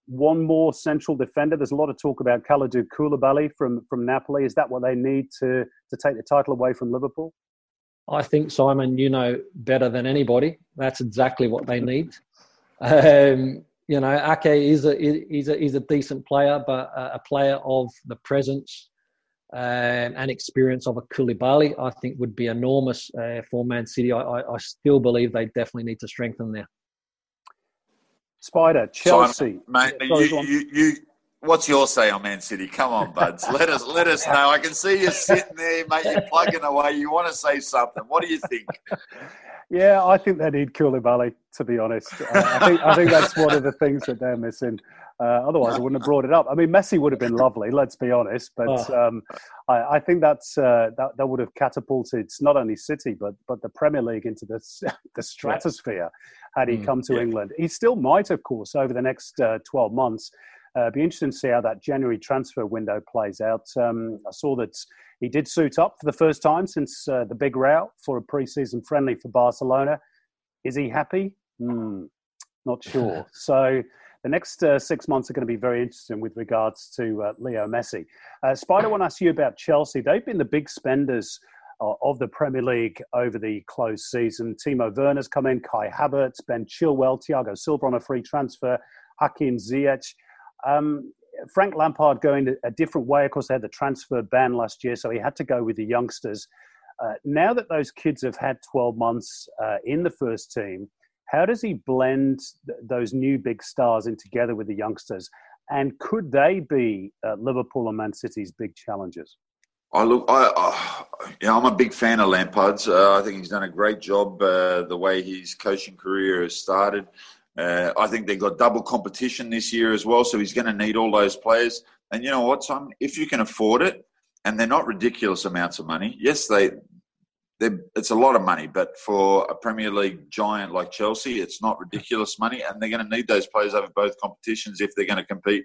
one more central defender? There's a lot of talk about Kalidou Koulibaly from, from Napoli. Is that what they need to, to take the title away from Liverpool? I think, Simon, you know better than anybody. That's exactly what they need. Um, you know, Ake is a, is a, is a decent player, but a player of the presence um, and experience of a Koulibaly, I think would be enormous uh, for Man City. I, I, I, still believe they definitely need to strengthen there. Spider, Chelsea. mate, Sorry, you, you, you, what's your say on Man City? Come on, buds. let us let us know. I can see you sitting there, mate. You're plugging away. You want to say something. What do you think? Yeah, I think they need Koulibaly, to be honest. Uh, I, think, I think that's one of the things that they're missing. Uh, otherwise, I wouldn't have brought it up. I mean, Messi would have been lovely, let's be honest. But oh. um, I, I, think that's uh, that, that would have catapulted not only City but but the Premier League into the the stratosphere had he mm, come to. England. He still might, of course, over the next uh, twelve months. Uh, be interesting to see how that January transfer window plays out. Um, I saw that he did suit up for the first time since uh, the big rout for a pre-season friendly for Barcelona. Is he happy? Mm, not sure. so the next uh, six months are going to be very interesting with regards to uh, Leo Messi. Uh, Spider, I want to ask you about Chelsea. They've been the big spenders uh, of the Premier League over the closed season. Timo Werner's come in, Kai Havertz, Ben Chilwell, Thiago Silva on a free transfer, Hakim Ziyech. Um, Frank Lampard going a different way. Of course, they had the transfer ban last year, so he had to go with the youngsters. Uh, now that those kids have had 12 months uh, in the first team, how does he blend th- those new big stars in together with the youngsters? And could they be uh, Liverpool and Man City's big challenges? I look, I, uh, yeah, I'm a big fan of Lampard's. Uh, I think he's done a great job uh, the way his coaching career has started. Uh, I think they've got double competition this year as well, so he's going to need all those players. And you know what, son? If you can afford it, and they're not ridiculous amounts of money. Yes, they it's a lot of money, but for a Premier League giant like Chelsea, it's not ridiculous money, and they're going to need those players over both competitions if they're going to compete.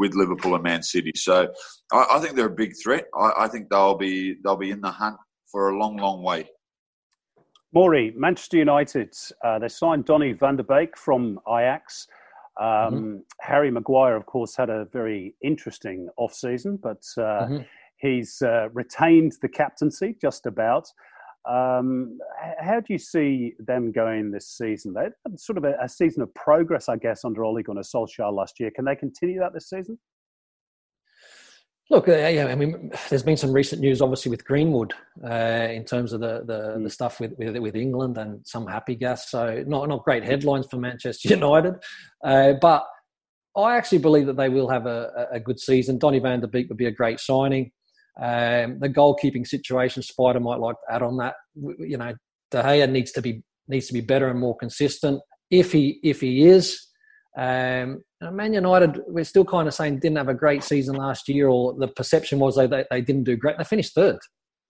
with Liverpool and Man City. So I, I think they're a big threat. I, I, think they'll be they'll be in the hunt for a long, long way. Maury, Manchester United, uh, they signed Donny van der Beek from Ajax. Um, mm-hmm. Harry Maguire, of course, had a very interesting off season, but uh, mm-hmm. he's uh, retained the captaincy just about. Um, how do you see them going this season? They had sort of a, a, season of progress, I guess, under Ole Gunnar Solskjaer last year. Can they continue that this season? Look, uh, yeah, I mean, there's been some recent news, obviously, with Greenwood uh, in terms of the the, mm. the stuff with, with, with England and some happy gas. So not not great headlines for Manchester United, uh, but I actually believe that they will have a, a good season. Donny Van der Beek would be a great signing. Um, the goalkeeping situation, Spider might like to add on that. You know, De Gea needs to be needs to be better and more consistent. If he if he is, um, Man United, we're still kind of saying didn't have a great season last year, or the perception was they, they, they didn't do great. They finished third.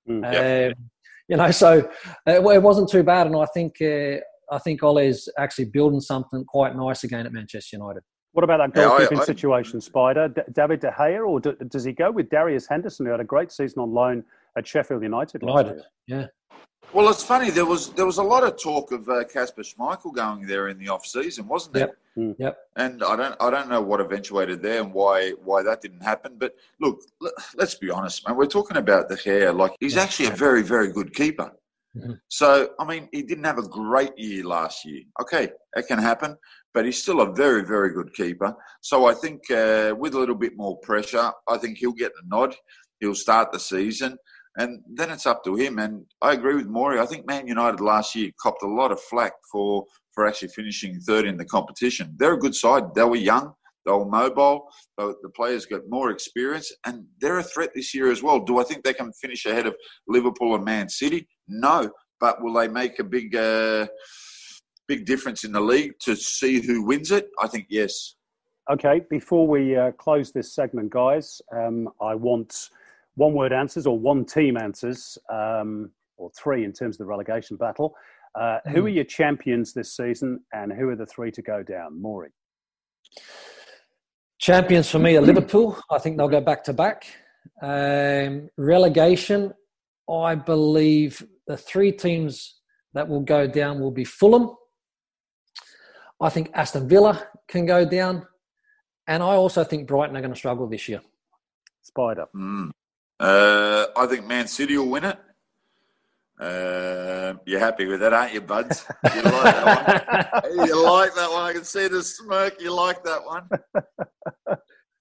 Mm, yep. um, you know, so uh, it wasn't too bad, and I think uh, I think Ole's actually building something quite nice again at Manchester United. What about that goalkeeping yeah, I, I, situation, Spider? D- David De Gea, or d- does he go with Darius Henderson, who had a great season on loan at Sheffield United? United, yeah. Well, it's funny. There was there was a lot of talk of Casper uh, Schmeichel going there in the off season, wasn't there? Yep. Mm. yep. And I don't I don't know what eventuated there and why why that didn't happen. But look, let's be honest, man. We're talking about De Gea. Like he's actually a very very good keeper. Mm-hmm. So I mean, he didn't have a great year last year. Okay, that can happen, but he's still a very very good keeper. So I think uh, with a little bit more pressure, I think he'll get the nod. He'll start the season and then it's up to him. And I agree with Maury. I think Man United last year copped a lot of flack for for actually finishing third in the competition. They're a good side. They were young. They were mobile. The players got more experience, and they're a threat this year as well. Do I think they can finish ahead of Liverpool and Man City? No, but will they make a big, uh, big difference in the league to see who wins it? I think yes. Okay, before we uh, close this segment, guys, um, I want one word answers or one team answers, um, or three in terms of the relegation battle. Uh, mm. Who hmm. are your champions this season, and who are the three to go down? Maury. Champions for me are Liverpool. I think they'll go back to back. Um, relegation, I believe the three teams that will go down will be Fulham. I think Aston Villa can go down. And I also think Brighton are going to struggle this year. Spider. Mm. Uh, I think Man City will win it. Uh, you're happy with that, aren't you, Buds? You like that one? you like that one? I can see the smirk. You like that one?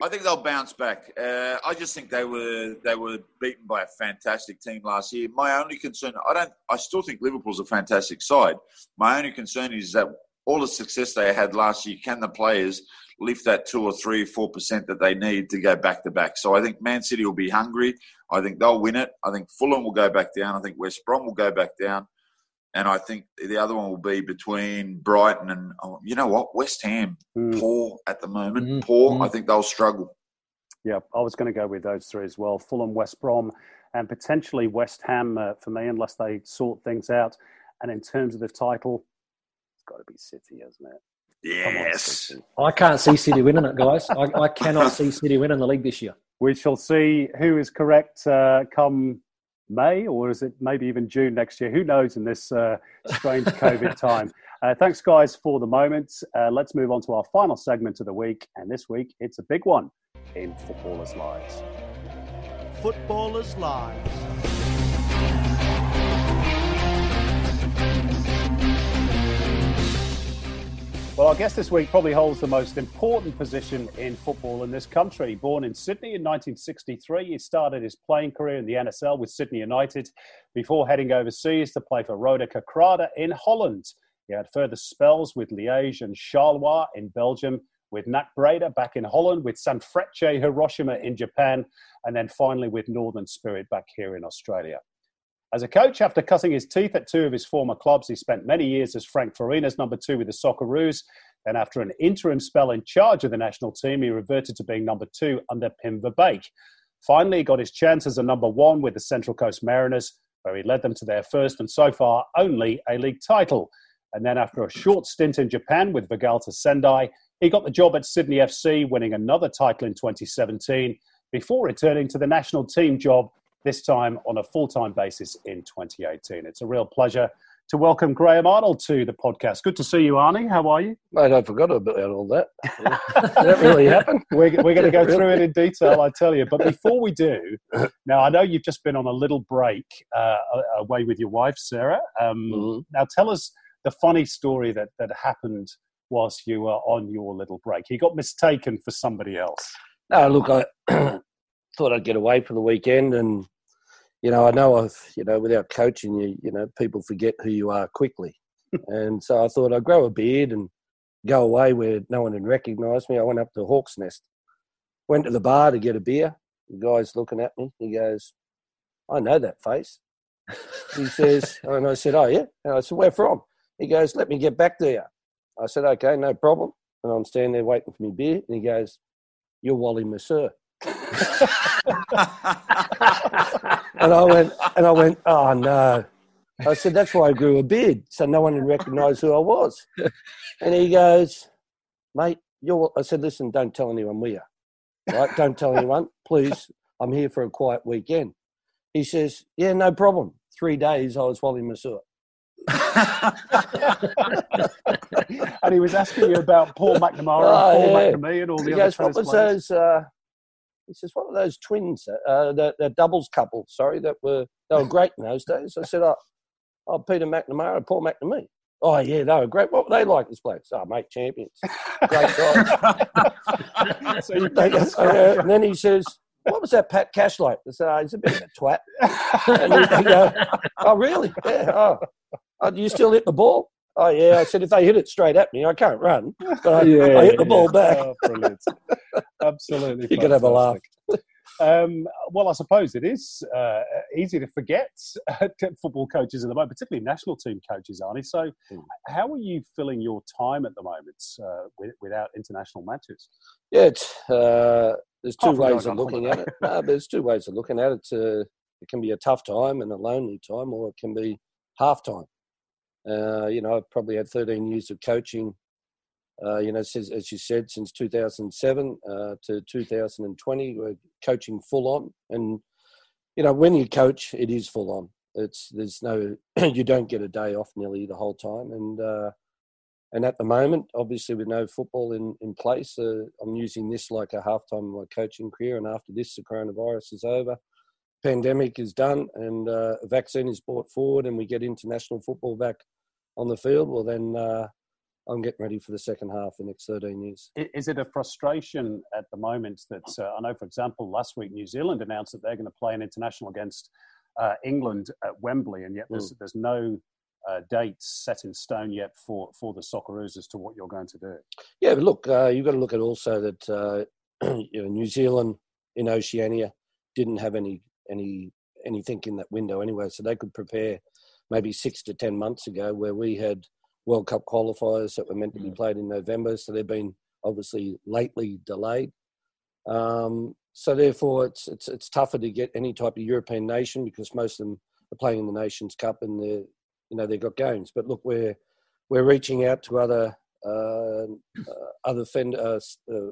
I think they'll bounce back. Uh, I just think they were they were beaten by a fantastic team last year. My only concern, I don't, I still think Liverpool's a fantastic side. My only concern is that all the success they had last year, can the players lift that two or three, four percent that they need to go back to back. So I think Man City will be hungry. I think they'll win it. I think Fulham will go back down. I think West Brom will go back down. And I think the other one will be between Brighton and oh, you know what West Ham mm. poor at the moment mm-hmm. poor mm-hmm. I think they'll struggle. Yeah, I was going to go with those three as well: Fulham, West Brom, and potentially West Ham uh, for me, unless they sort things out. And in terms of the title, got to be City, hasn't it? Yes. I can't see City winning it, guys. I, I, cannot see City winning the league this year. We shall see who is correct uh, come May, or is it maybe even June next year? Who knows in this uh, strange COVID time? Uh, thanks, guys, for the moment. Uh, let's move on to our final segment of the week. And this week, it's a big one in Footballers' Lives. Footballers' Lives. Well, our guest this week probably holds the most important position in football in this country. Born in Sydney in 1963, he started his playing career in the NSL with Sydney United before heading overseas to play for Roda Kerkrade in Holland. He had further spells with Liège and Charleroi in Belgium, with NAC Breda back in Holland, with Sanfrecce Hiroshima in Japan, and then finally with Northern Spirit back here in Australia. As a coach, after cutting his teeth at two of his former clubs, he spent many years as Frank Farina's number two with the Socceroos. Then, after an interim spell in charge of the national team, he reverted to being number two under Pim Verbeek. Finally, he got his chance as a number one with the Central Coast Mariners, where he led them to their first and so far only A League title. And then, after a short stint in Japan with Vegalta Sendai, he got the job at Sydney FC, winning another title in 2017 before returning to the national team job this time on a full time basis in 2018. It's a real pleasure to welcome Graham Arnold to the podcast. Good to see you, Arnie. How are you? Mate, I forgot about all that. That really happened. We're, we're going to go through it in detail, I tell you. But before we do, now I know you've just been on a little break uh, away with your wife, Sarah. Um, Mhm. Now tell us the funny story that, that happened whilst you were on your little break. You got mistaken for somebody else. No, look, I thought I'd get away for the weekend, and you know, I know I've, you know, without coaching you, you know, people forget who you are quickly, and so I thought I'd grow a beard and go away where no one had recognised me. I went up to Hawk's Nest, went to the bar to get a beer. The guy's looking at me. He goes, "I know that face." He says, and I said, "Oh yeah," and I said, "Where from?" He goes, "Let me get back there." I said, "Okay, no problem." And I'm standing there waiting for my beer, and he goes, "You're Wally Masur." And I went, and I went, oh no. I said, that's why I grew a beard, so no one would recognise who I was. And he goes, mate, you're. I said, listen, don't tell anyone we are. Right? Don't tell anyone, please. I'm here for a quiet weekend. He says, yeah, no problem. Three days I was Wally Masur. and he was asking you about Paul McNamara Oh, and Paul yeah. McNamee and all the He other goes, what was those? Uh, he says, what were those twins? Uh, the, the doubles couple, sorry, that were they were great in those days. I said, oh, oh Peter McNamara and Paul McNamee. Oh yeah, they were great. What were they like as players? Oh, mate, champions, great guys. so uh, and then he says, "What was that Pat Cash like?" I said, oh, "He's a bit of a twat." And they go, "Oh, really? Yeah. Oh, oh, do you still hit the ball?" Oh, yeah. I said, "If they hit it straight at me, I can't run, but I, I hit the ball back." Oh, brilliant. Absolutely. You could have a laugh. Um, well, I suppose it is uh, easy to forget football coaches at the moment, particularly national team coaches, aren't Arnie. So, Hmm. how are you filling your time at the moment uh, with, without international matches? Yeah, it's, uh, there's two ways of looking at it. No, there's two ways of looking at it. Uh, it can be a tough time and a lonely time, or it can be half time. Uh, you know, I've probably had 13 years of coaching. Uh, you know, since, as you said, since 2007 uh, to 2020, we're coaching full on. And you know, when you coach, it is full on. It's there's no, you don't get a day off nearly the whole time, and uh, and at the moment, obviously, with no football in, in place, uh, I'm using this like a halftime of my coaching career. And after this, the coronavirus is over, pandemic is done, and uh, a vaccine is brought forward, and we get international football back on the field. Well, then uh, I'm getting ready for the second half, in the next 13 years. Is it a frustration at the moment that uh, I know, for example, last week New Zealand announced that they're going to play an international against uh, England at Wembley, and yet there's, there's no uh, dates set in stone yet for, for the Socceroos as to what you're going to do. Yeah, but look, uh, you've got to look at also that uh, you know New Zealand in Oceania didn't have any any anything in that window anyway, so they could prepare maybe six to ten months ago, where we had World Cup qualifiers that were meant to be played in November, so they've been obviously lately delayed. Um, so therefore, it's it's it's tougher to get any type of European nation because most of them are playing in the Nations Cup and they're you know they've got games. But look, we're we're reaching out to other uh, uh, other fed, uh, uh,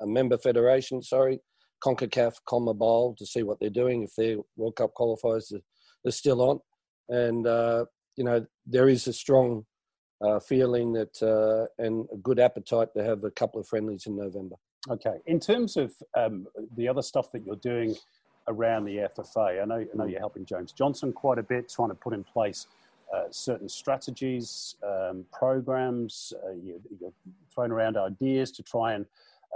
a member federation, sorry, CONCACAF, CONMEBOL, to see what they're doing if their World Cup qualifiers are, are still on. And, uh, you know, there is a strong uh, feeling that uh, and a good appetite to have a couple of friendlies in November. Okay. In terms of um, the other stuff that you're doing around the FFA, I know, I know you're helping James Johnson quite a bit, trying to put in place uh, certain strategies, um, programs. Uh, you, you're throwing around ideas to try and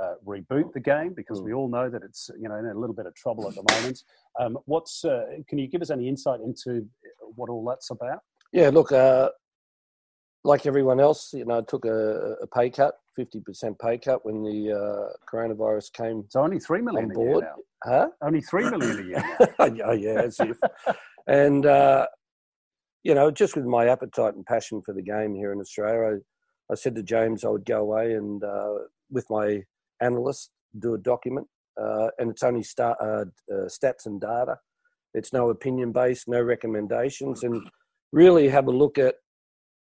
uh, reboot the game because we all know that it's you know in a little bit of trouble at the moment. Um, what's uh, can you give us any insight into what all that's about? Yeah, look, uh, like everyone else, you know, I took a, a pay cut, 50% pay cut when the uh, coronavirus came It's only three million on a year board. now. Huh? Only three million a year. Oh yeah, as if. And uh, you know, just with my appetite and passion for the game here in Australia, I, I said to James I would go away and uh, with my analyst do a document, uh, and it's only start, uh, uh, stats and data. It's no opinion based, no recommendations, and really have a look at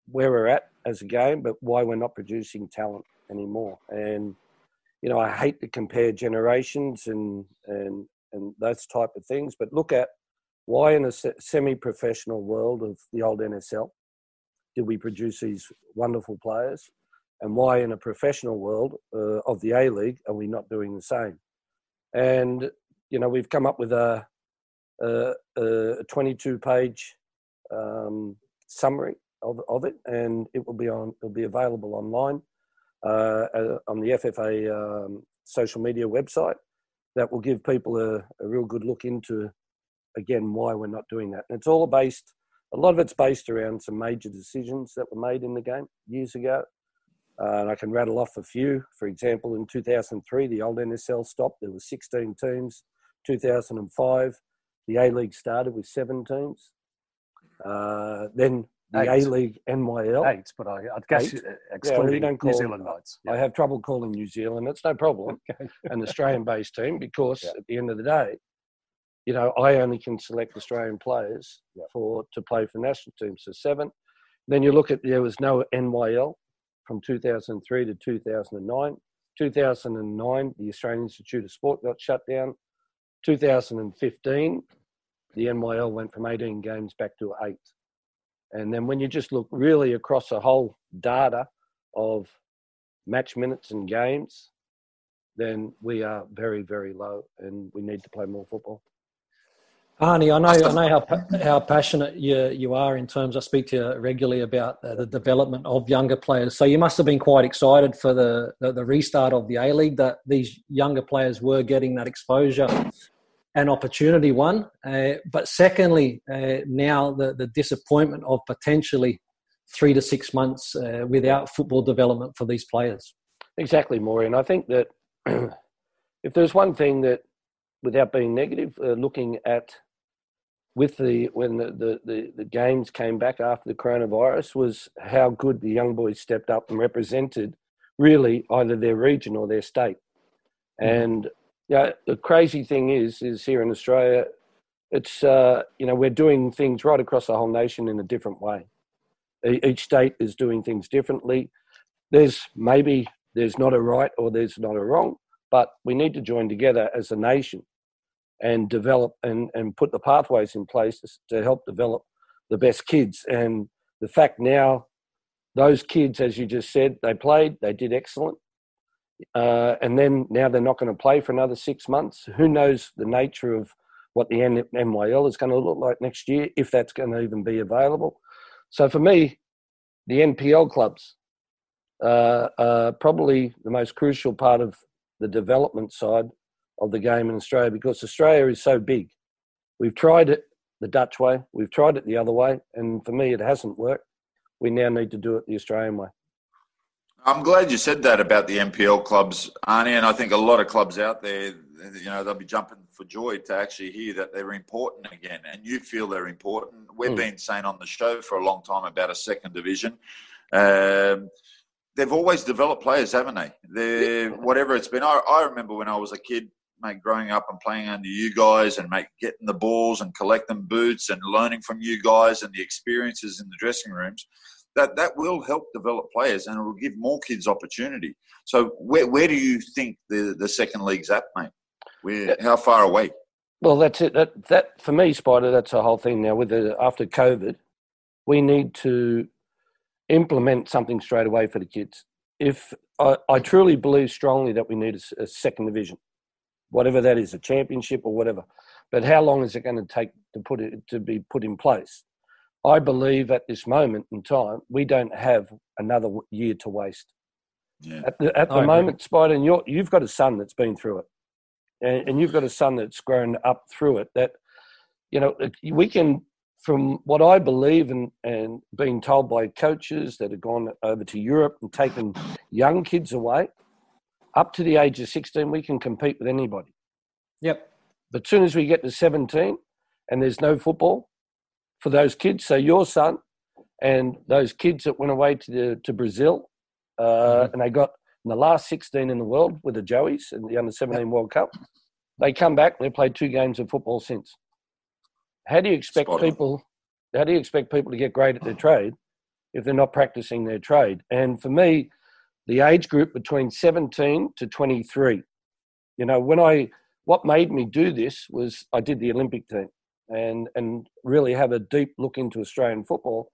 where we're at as a game, but why we're not producing talent anymore. And you know, I hate to compare generations and and and those type of things, but look at why in a semi-professional world of the old NSL, did we produce these wonderful players? And why, in a professional world uh, of the A League, are we not doing the same? And you know, we've come up with a a, a 22 page um, summary of, of it, and it will be on. It'll be available online uh, uh on the FFA um, social media website. That will give people a, a real good look into again why we're not doing that. And it's all based. A lot of it's based around some major decisions that were made in the game years ago. Uh, and I can rattle off a few. For example, in 2003, the old NSL stopped. There were 16 teams. 2005, the A League started with seven teams. Uh, then the A League NYL. Eight, but I, I guess Eight. excluding yeah, well, New Zealand Knights. Yeah. I have trouble calling New Zealand. It's no problem. okay. An Australian-based team because yeah. at the end of the day, you know, I only can select Australian players for to play for national teams. So seven. Then you look at there was no NYL from 2003 to 2009. 2009, the Australian Institute of Sport got shut down. 2015, the NYL went from 18 games back to eight. And then when you just look really across the whole data of match minutes and games, then we are very, very low and we need to play more football. Arnie, I know, I know how how passionate you you are in terms. I speak to you regularly about the, the development of younger players. So you must have been quite excited for the the, the restart of the A League that these younger players were getting that exposure and opportunity. One, uh, but secondly, uh, now the the disappointment of potentially three to six months uh, without football development for these players. Exactly, Maureen. I think that if there's one thing that, without being negative, uh, looking at with the when the, the, the, the, games came back after the coronavirus was how good the young boys stepped up and represented really either their region or their state. Mm-hmm. And yeah, the crazy thing is is here in Australia, it's uh, you know we're doing things right across the whole nation in a different way. Each state is doing things differently. There's maybe there's not a right or there's not a wrong, but we need to join together as a nation and develop and, and put the pathways in place to help develop the best kids. And the fact now, those kids, as you just said, they played, they did excellent. Uh, and then now they're not going to play for another six months. Who knows the nature of what the NYL is going to look like next year, if that's going to even be available. So for me, the NPL clubs uh, are probably the most crucial part of the development side of the game in Australia because Australia is so big. We've tried it the Dutch way, we've tried it the other way, and for me, it hasn't worked. We now need to do it the Australian way. I'm glad you said that about the NPL clubs, Arnie, and I think a lot of clubs out there, you know, they'll be jumping for joy to actually hear that they're important again, and you feel they're important. We've mm. been saying on the show for a long time about a second division. Um, they've always developed players, haven't they? They're, whatever it's been. I, I remember when I was a kid, mate, growing up and playing under you guys and mate, getting the balls and collecting boots and learning from you guys and the experiences in the dressing rooms, that, that will help develop players and it will give more kids opportunity. So where, where do you think the, the second league's at, mate? Where, how far away? Well, that's it. That, that for me, Spider, that's the whole thing now. With the, after COVID, we need to implement something straight away for the kids. If I, I truly believe strongly that we need a, a second division, whatever that is, a championship or whatever. But how long is it going to take to put it to be put in place? I believe at this moment in time we don't have another year to waste. Yeah. At the, at the moment, Spider, and you you've got a son that's been through it, and, and you've got a son that's grown up through it. That you know we can, from what I believe and and being told by coaches that have gone over to Europe and taken young kids away up to the age of 16, we can compete with anybody. Yep. But as soon as we get to 17 and there's no football for those kids, so your son and those kids that went away to, the, to Brazil uh, mm-hmm. and they got in the last 16 in the world with the Joeys in the under 17 yep. World Cup, they come back and they played two games of football since. How do you expect Spot people? How do you expect people to get great at their trade if they're not practicing their trade? And for me, the age group between 17 to 23. You know, when I, what made me do this was I did the Olympic team and, and really have a deep look into Australian football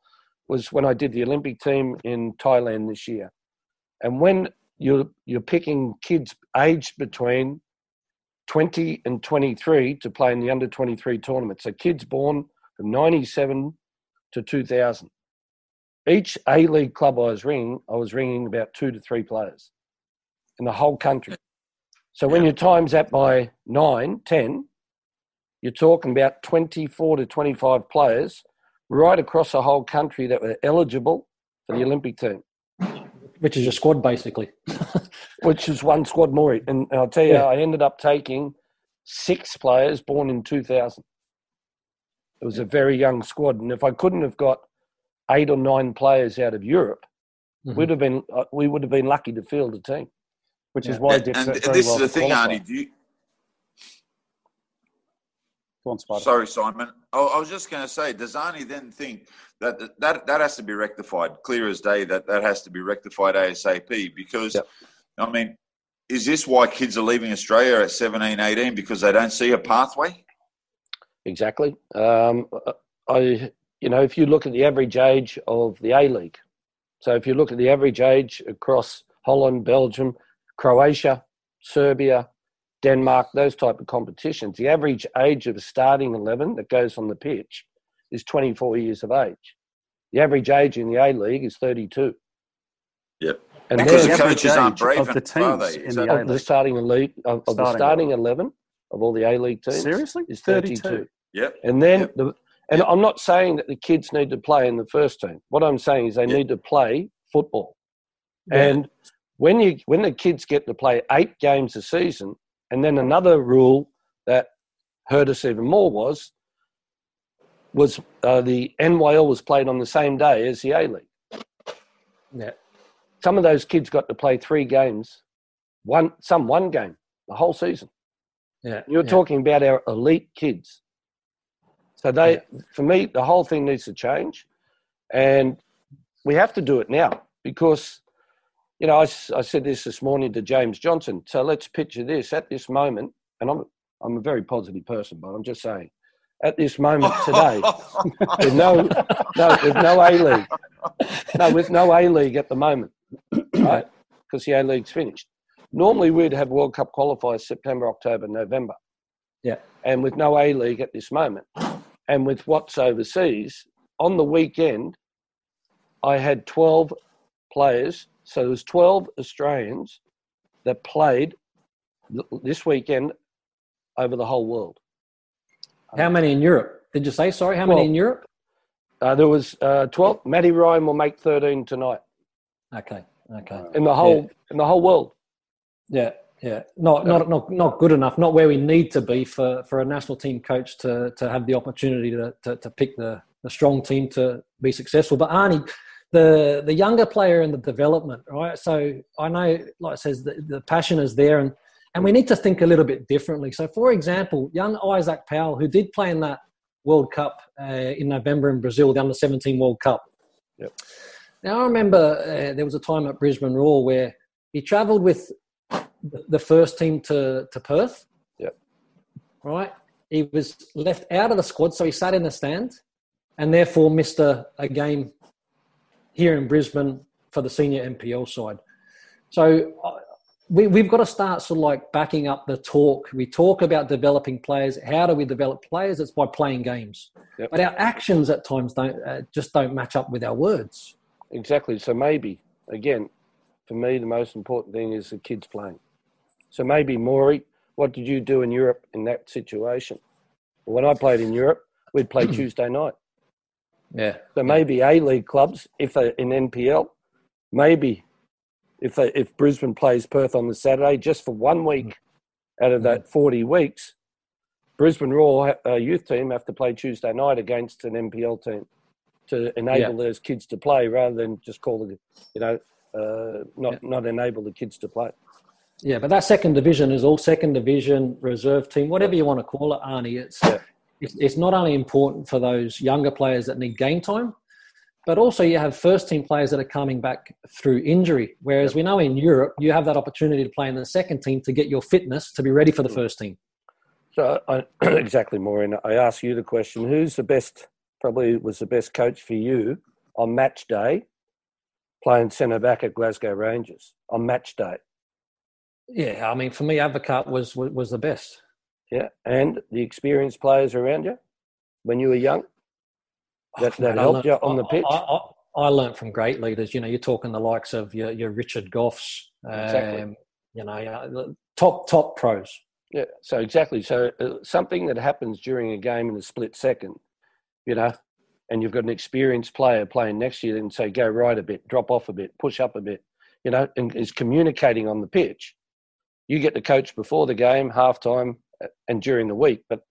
was when I did the Olympic team in Thailand this year. And when you're you're picking kids aged between 20 and 23 to play in the under 23 tournament. So kids born from 97 to 2000. Each A League club I was ringing, I was ringing about two to three players in the whole country. So when your times that by nine, 10, you're talking about 24 to 25 players right across the whole country that were eligible for the Olympic team. Which is your squad, basically. which is one squad more. And I'll tell you, Yeah. I ended up taking six players born in 2000. It was a very young squad. And if I couldn't have got eight or nine players out of Europe, Mhm. we'd have been, uh, we would have been lucky to field a team. which is why I And, and very this well is the thing, qualify. Arnie. Do you, Go on, Spider. Sorry, Simon. I, I was just going to say, does Arnie then think that, that that has to be rectified, clear as day, that that has to be rectified ASAP? Because, Yep. I mean, is this why kids are leaving Australia at 17, 18 because they don't see a pathway? Exactly. Um, I, you know, if you look at the average age of the A League, so if you look at the average age across Holland, Belgium, Croatia, Serbia, Denmark, those type of competitions, the average age of a starting eleven that goes on the pitch is 24 years of age. The average age in the A League is 32. Yep. And Because the coaches aren't brave of the enough, are they? in the of the starting elite of, of the Starting starting 11 of all the A League teams Seriously? is 32. 32. Yep. And then, Yep. the, and I'm not saying that the kids need to play in the first team. What I'm saying is they Yep. need to play football. And when you when the kids get to play eight games a season, and then another rule that hurt us even more was was uh, the NYL was played on the same day as the A League. Yeah. Some of those kids got to play three games, one some one game the whole season. Yeah. You're yeah. talking about our elite kids. So they, for me, the whole thing needs to change, and we have to do it now because, you know, I, I said this this morning to James Johnson. So let's picture this at this moment, and I'm I'm a very positive person, but I'm just saying, at this moment today, with no no with no A league, no with no A league at the moment, right? Because the A league's finished. Normally, we'd have World Cup qualifiers September, October, November. Yeah. And with no A league at this moment, and with what's overseas, on the weekend, I had 12 players. So there's 12 Australians that played this weekend over the whole world. How many in Europe? Did you say sorry? How many in Europe? Uh, there was uh, 12. Matty Ryan will make 13 tonight Okay. Okay. in the whole in the whole world. Yeah, yeah. Not not not not good enough. Not where we need to be for, for a national team coach to to have the opportunity to, to, to pick the, the strong team to be successful. But Arnie, the the younger player in the development, right? So I know, like it says, the, the passion is there, and and we need to think a little bit differently. So, for example, young Isaac Powell, who did play in that World Cup uh, in November in Brazil, the Under Seventeen World Cup. Yep. Now I remember uh, there was a time at Brisbane Roar where he travelled with the- first team to, to Perth. Yep. Right? He was left out of the squad, so he sat in the stand and therefore missed a, a game here in Brisbane for the senior NPL side. So uh, we, we've got to start sort of like backing up the talk. We talk about developing players. How do we develop players? It's by playing games. Yep. But our actions at times don't uh, just don't match up with our words. Exactly. So maybe again, for me, the most important thing is the kids playing. So maybe Maury, what did you do in Europe in that situation? When I played in Europe, we'd play Tuesday night. Yeah. So maybe A League clubs, if they're in NPL, maybe if they, if Brisbane plays Perth on the Saturday, just for one week out of that 40 weeks, Brisbane Roar uh, youth team have to play Tuesday night against an NPL team to enable those kids to play rather than just call the, you know, uh, not not enable the kids to play. Yeah, but that second division is all second division reserve team, whatever you want to call it, Arnie. It's Yeah. it's, it's not only important for those younger players that need game time, but also you have first team players that are coming back through injury. Whereas we know in Europe, you have that opportunity to play in the second team to get your fitness to be ready for the first team. So I, exactly, Maureen. I ask you the question: Who's the best? Probably was the best coach for you on match day playing centre back at Glasgow Rangers on match day. Yeah, I mean, for me, Advocaat was, was was the best. Yeah, and the experienced players around you when you were young that, that I helped learnt- you on the pitch. I, I, I learned from great leaders. You know, you're talking the likes of your, your Richard Goughs, um, Exactly. you know, uh, top top pros. Yeah, so exactly. So uh, something that happens during a game in a split second, you know, and you've got an experienced player playing next to you and say, go right a bit, drop off a bit, push up a bit, you know, and is communicating on the pitch. You get the coach before the game, halftime, uh, and during the week. But,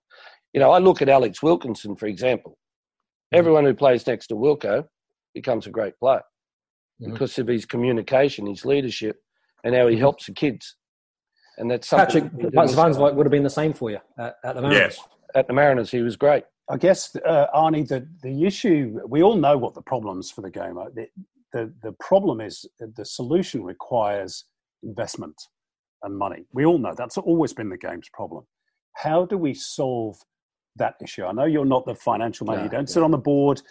you know, I look at Alex Wilkinson, for example. Everyone who plays next to Wilco becomes a great player Mhm. because of his communication, his leadership, and how he helps the kids. And that's something Patrick we didn't- would have been the same for you at, at the Mariners. Yes. at the Mariners, he was great. I guess, uh, Arnie, the, the issue, we all know what the problems for the game are. The, the, the problem is the solution requires investment and money. We all know that's always been the game's problem. How do we solve that issue? I know you're not the financial man, No, you don't sit on the board,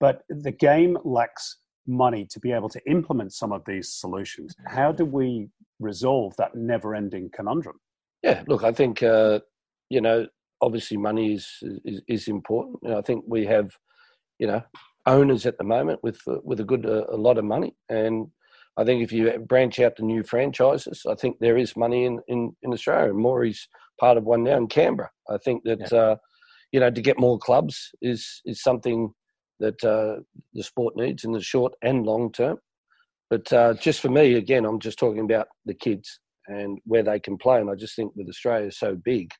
but the game lacks money to be able to implement some of these solutions. How do we resolve that never ending conundrum? Yeah, look, I think uh, you know, obviously, money is is, is important. Know, I think we have, you know, owners at the moment with uh, with a good uh, a lot of money, and I think if you branch out to new franchises, I think there is money in in, in Australia. And Maury's part of one now in Canberra. I think that uh, you know to get more clubs is is something that uh, the sport needs in the short and long term. But uh, just for me, again, I'm just talking about the kids and where they can play. And I just think with Australia so big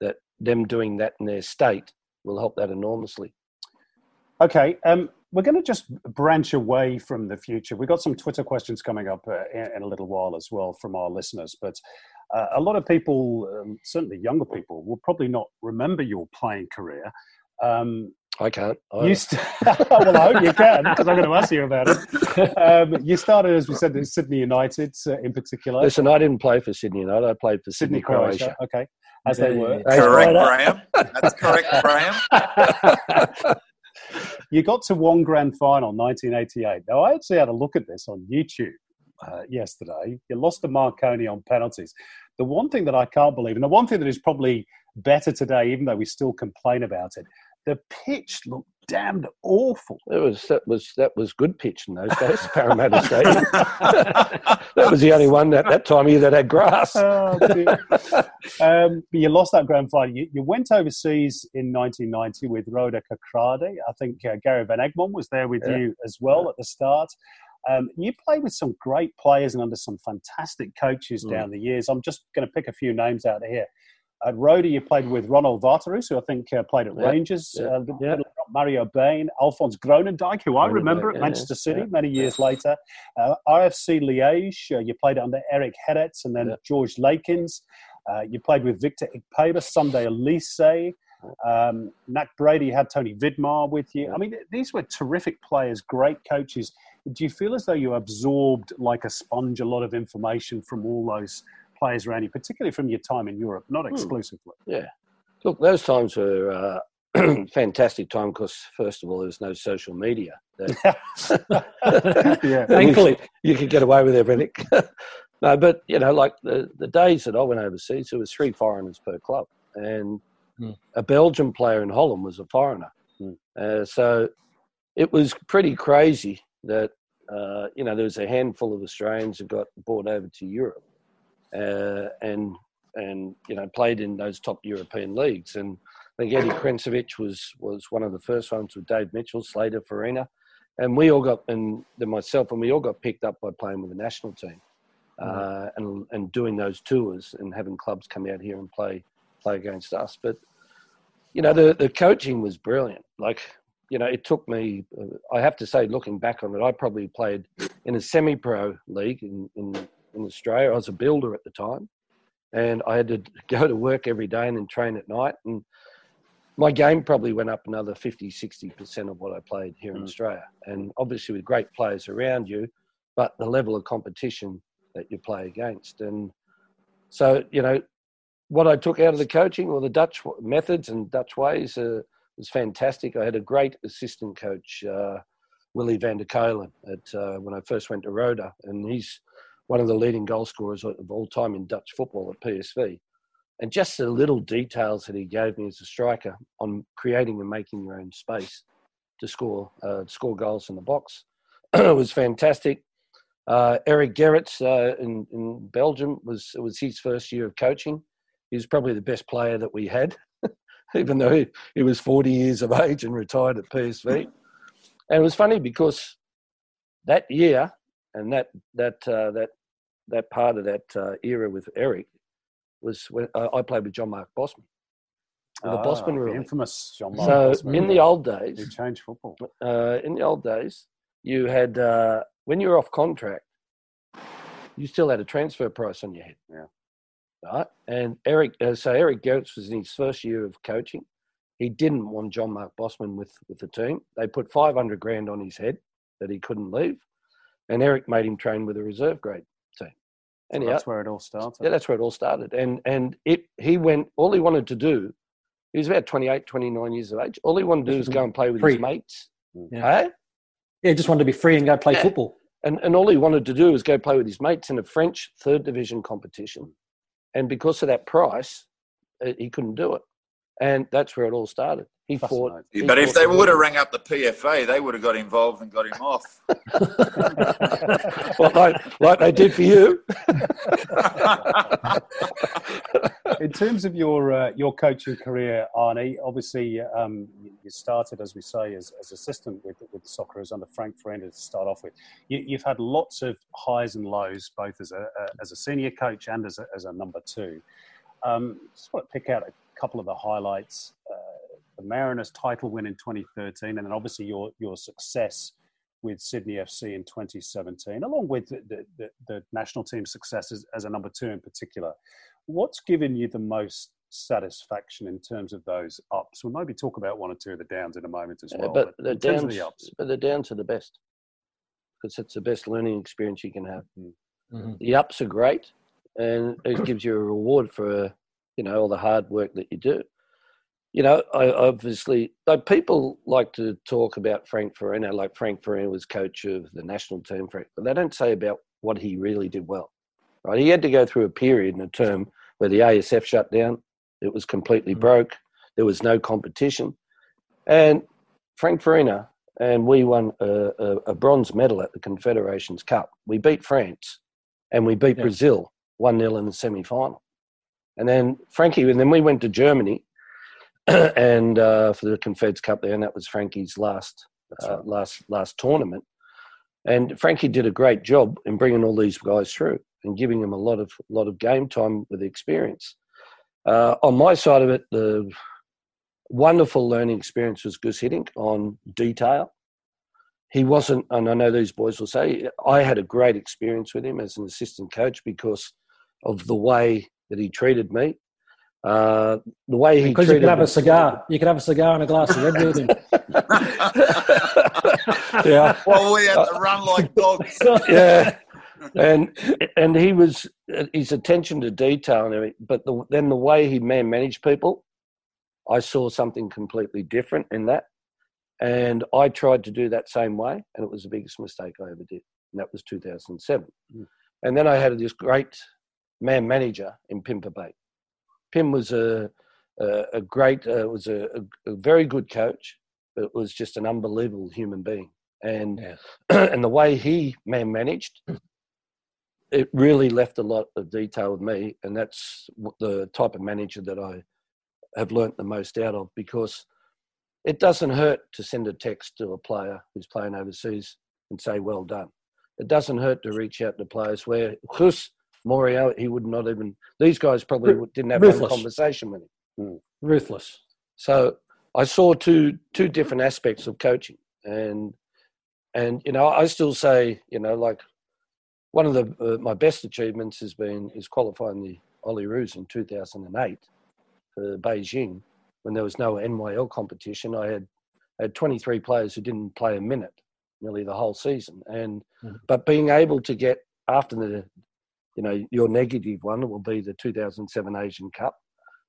that them doing that in their state will help that enormously. Okay, um, we're going to just branch away from the future. We've got some Twitter questions coming up uh, in, in a little while as well from our listeners. But uh, a lot of people, um, certainly younger people, will probably not remember your playing career. Um, I can't. I, you st- well, I hope you can because I'm going to ask you about it. Um, you started, as we said, in Sydney United uh, in particular. listen, I didn't play for Sydney United. I played for Sydney, Sydney, Croatia. Croatia. Okay, as they were. Correct, Spider. Graham. That's correct, Graham. you got to one grand final 1988 now i actually had a look at this on youtube uh, yesterday. You lost to marconi on penalties. The one thing that i can't believe and the one thing that is probably better today even though we still complain about it the pitch looked damned awful It was that was that was good pitch in those days, Parramatta Stadium. that was the only one at that time of year that had grass. Oh, um, but you lost that grand final. You, you went overseas in 1990 with Roda Kerkrade. I think uh, Gary Van Egmond was there with Yeah. you as well at the start. Um, you played with some great players and under some fantastic coaches Mm. down the years. I'm just going to pick a few names out of here. At Roda, you played with Ronald Waterreus, who I think uh, played at Yeah. Rangers. Yeah. Uh, Yeah. Mario Been, Alfons Groenendijk, who I remember at Manchester City many years later. Uh, RFC Liège, uh, you played under Eric Gerets and then. George Leekens. Uh, you played with Victor Ikpeba, Sunday Oliseh. Um, NAC Breda had Tony Vidmar with you. I mean, these were terrific players, great coaches. Do you feel as though you absorbed like a sponge a lot of information from all those players around you, particularly from your time in Europe, not exclusively? Yeah. Look, those times were uh, fantastic time because, first of all, there was no social media. Yeah. Thankfully. you could get away with everything. no, but you know, like the, the days that I went overseas, there was three foreigners per club, and Hmm. a Belgian player in Holland was a foreigner. Hmm. Uh, so it was pretty crazy that uh, you know there was a handful of Australians that got brought over to Europe, uh, and and you know played in those top European leagues. And I think Eddie Krencevic was was one of the first ones with Dave Mitchell, Slater, Farina, and we all got and then myself and we all got picked up by playing with the national team, uh, and and doing those tours and having clubs come out here and play play against us. But you know the the coaching was brilliant. Like you know it took me. I have to say, looking back on it, I probably played in a semi-pro league in in, in Australia. I was a builder at the time, and I had to go to work every day and then train at night and my game probably went up another 50 60% of what i played here in Mm. australia and obviously with great players around you but the level of competition that you play against and so you know what i took out of the coaching or the dutch methods and dutch ways uh, was fantastic i had a great assistant coach uh, Willy van der Kuijlen at uh, when I first went to Roda, and he's one of the leading goal scorers of all time in Dutch football at PSV. And just the little details that he gave me as a striker on creating and making your own space to score uh, score goals in the box was fantastic. Uh, Eric Gerets uh, in, in Belgium was was his first year of coaching. He was probably the best player that we had, even though he, he was 40 years of age and retired at PSV. And it was funny because that year and that that uh, that that part of that uh, era with Eric was when uh, I played with Jean-Marc Bosman. The Ah, Bosman rule. infamous Jean-Marc So Bosman. in the old days, changed football. uh, in the old days, you had uh, when you were off contract, you still had a transfer price on your head. Yeah. Right. And Eric, uh, so Eric Gerets was in his first year of coaching. He didn't want Jean-Marc Bosman with with the team. They put five hundred grand on his head that he couldn't leave, and Eric made him train with a reserve grade team. So that's where it all started. yeah, that's where it all started. And and it he went. All he wanted to do, he was about 28, 29 years of age. All he wanted to do was go and play with Free. his mates. Yeah. Hey? Yeah, just wanted to be free and go play Yeah. football. And, and all he wanted to do was go play with his mates in a French third division competition. And because of that price, uh, he couldn't do it. And that's where it all started. He fought. Fascinating. he but if they would have rang up the PFA, they would have got involved and got him off. well, like, like they did for you. in terms of your uh, your coaching career, Arnie, obviously um, you you started, as we say, as, as assistant with with the Socceroos under Frank Farina to start off with. You, you've had lots of highs and lows, both as a, a as a senior coach and as a, as a number two. Um, just want to pick out a couple of the highlights. Uh, the Mariners title win in 2013, and then obviously your your success with Sydney FC in 2017, along with the, the, the, national team success as, as a number two in particular. What's given you the most satisfaction in terms of those ups? We'll maybe talk about one or two of the downs in a moment as Yeah, well. but the downs, the ups, but the downs are the best because it's the best learning experience you can have. Mhm. The ups are great, and it gives you a reward for you know all the hard work that you do. You know, I obviously like people like to talk about Frank Farina, like Frank Farina was coach of the national team, Frank, but they don't say about what he really did well. Right? He had to go through a period in a term where the ASF shut down. It was completely Mhm. broke. There was no competition, and Frank Farina and we won a, a, a bronze medal at the Confederations Cup. We beat France, and we beat Yeah. Brazil one 0 in the semi final. And then Frankie, and then we went to Germany, and uh, for the Confeds Cup there, and that was Frankie's last uh, last last tournament. And Frankie did a great job in bringing all these guys through and giving them a lot of lot of game time with experience. Uh, on my side of it, the wonderful learning experience was Gus Hiddink on detail. He wasn't, and I know these boys will say, I had a great experience with him as an assistant coach because of the way that he treated me. Uh, the way he Because you treated could have a cigar. You could have a cigar and a glass of red with him. yeah, well, we had to run like dogs. yeah, and and he was his attention to detail and everything. But the, then the way he man managed people, I saw something completely different in that, and I tried to do that same way, and it was the biggest mistake I ever did. And that was 2007. And then I had this great man manager in Pim Verbeek. Pim was a a, a great, uh, was a, a, very good coach, but was just an unbelievable human being. And Yeah. and the way he man managed, it really left a lot of detail with me, and that's the type of manager that I have learnt the most out of because it doesn't hurt to send a text to a player who's playing overseas and say well done. It doesn't hurt to reach out to players where Chus Morio he would not even these guys probably Ru- didn't have one conversation with him. Ruthless. So I saw two two different aspects of coaching, and and you know I still say you know like one of the uh, my best achievements has been is qualifying the Olyroos in 2008 for Beijing when there was no NYL competition. I had I had 23 players who didn't play a minute nearly the whole season, and Mhm. but being able to get after the you know your negative one will be the 2007 Asian Cup.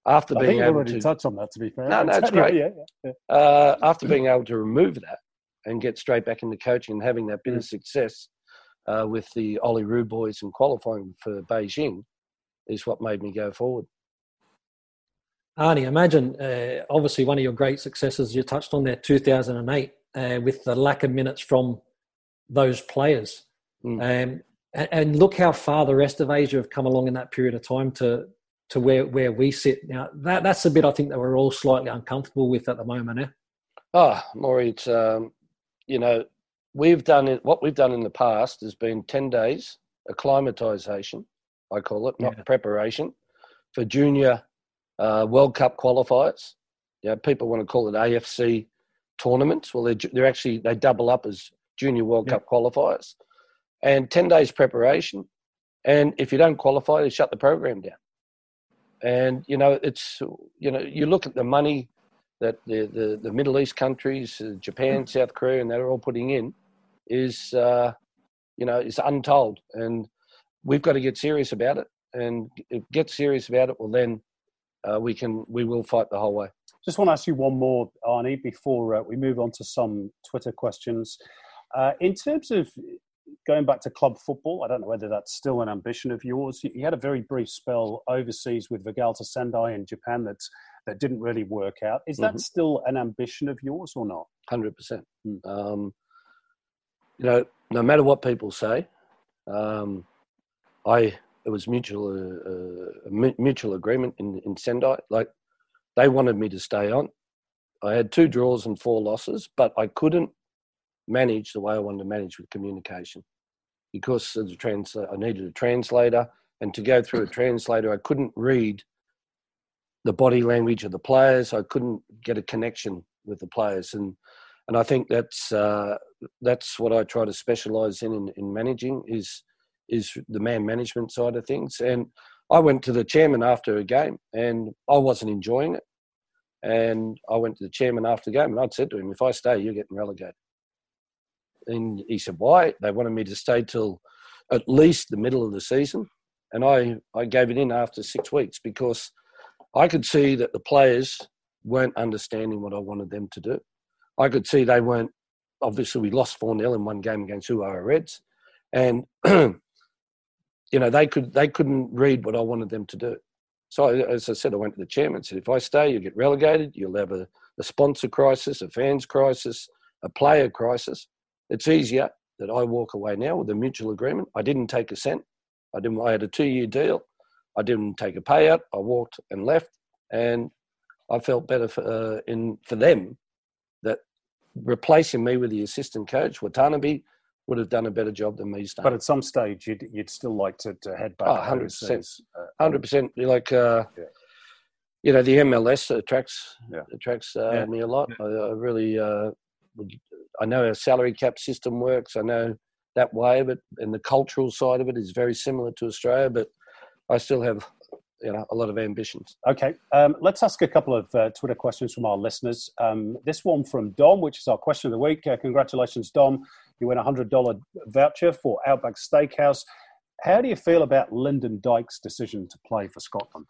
After I being think you able already to touched on that. To be fair, No, no, it's great. Yeah, yeah. uh, after being able to remove that and get straight back into coaching and having that bit of success uh, with the Olyroos boys and qualifying for Beijing is what made me go forward. Arnie, imagine uh, obviously one of your great successes you touched on there, 2008, uh, with the lack of minutes from those players. Mm. Um, and, and, look how far the rest of Asia have come along in that period of time to to where, where we sit now. That that's a bit I think that we're all slightly uncomfortable with at the moment. Eh? Oh, Maury, it's um, you know we've done it. What we've done in the past has been ten days acclimatization, I call it, not yeah. preparation, for junior uh, World Cup qualifiers. You know, people want to call it AFC tournaments. Well, they're, they're actually they double up as junior World yeah. Cup qualifiers, and ten days preparation. And if you don't qualify, they shut the program down. And you know, it's you know, you look at the money that the the, the Middle East countries, uh, Japan, mm. South Korea, and they're all putting in, is uh, you know, is untold. And we've got to get serious about it. And get serious about it. Well, then uh, we can we will fight the whole way. Just want to ask you one more, Arnie, before uh, we move on to some Twitter questions. Uh, in terms of going back to club football, I don't know whether that's still an ambition of yours. You had a very brief spell overseas with Vegalta Sendai in Japan that that didn't really work out. Is that mm-hmm. still an ambition of yours or not? Hundred percent. Hmm. Um, you know, no matter what people say, um, I it was mutual uh, uh mutual agreement in in Sendai. Like they wanted me to stay on. I had two draws and four losses, but I couldn't manage the way I wanted to manage with communication because of the trans- I needed a translator, and to go through a translator, I couldn't read the body language of the players. I couldn't get a connection with the players, and and I think that's uh, that's what I try to specialise in, in in managing is is the man management side of things. And I went to the chairman after a game, and I wasn't enjoying it. And I went to the chairman after the game, and I'd said to him, "If I stay, you're getting relegated." And he said, "Why?" They wanted me to stay till at least the middle of the season, and I I gave it in after six weeks because I could see that the players weren't understanding what I wanted them to do. I could see they weren't. Obviously, we lost four 0 in one game against Urawa Reds, and you know they could they couldn't read what I wanted them to do. So as I said, I went to the chairman and said, if I stay, you'll get relegated. You'll have a, a sponsor crisis, a fans crisis, a player crisis. It's easier that I walk away now with a mutual agreement. I didn't take a cent. I didn't. I had a two-year deal. I didn't take a payout. I walked and left, and I felt better for uh, in for them that replacing me with the assistant coach Watanabe would have done a better job than me staying. But at some stage, you'd, you'd still like to, to head back. Oh, 100%. 100%. Like, uh, yeah. you know, the MLS attracts yeah. attracts uh, yeah. me a lot. I, I really, uh, I know our salary cap system works. I know that way of it, and the cultural side of it is very similar to Australia, but I still have you know a lot of ambitions. Okay, um, let's ask a couple of uh, Twitter questions from our listeners. Um, this one from Dom, which is our question of the week. Uh, congratulations, Dom! You win a hundred dollar voucher for Outback Steakhouse. How do you feel about Lyndon Dykes' decision to play for Scotland?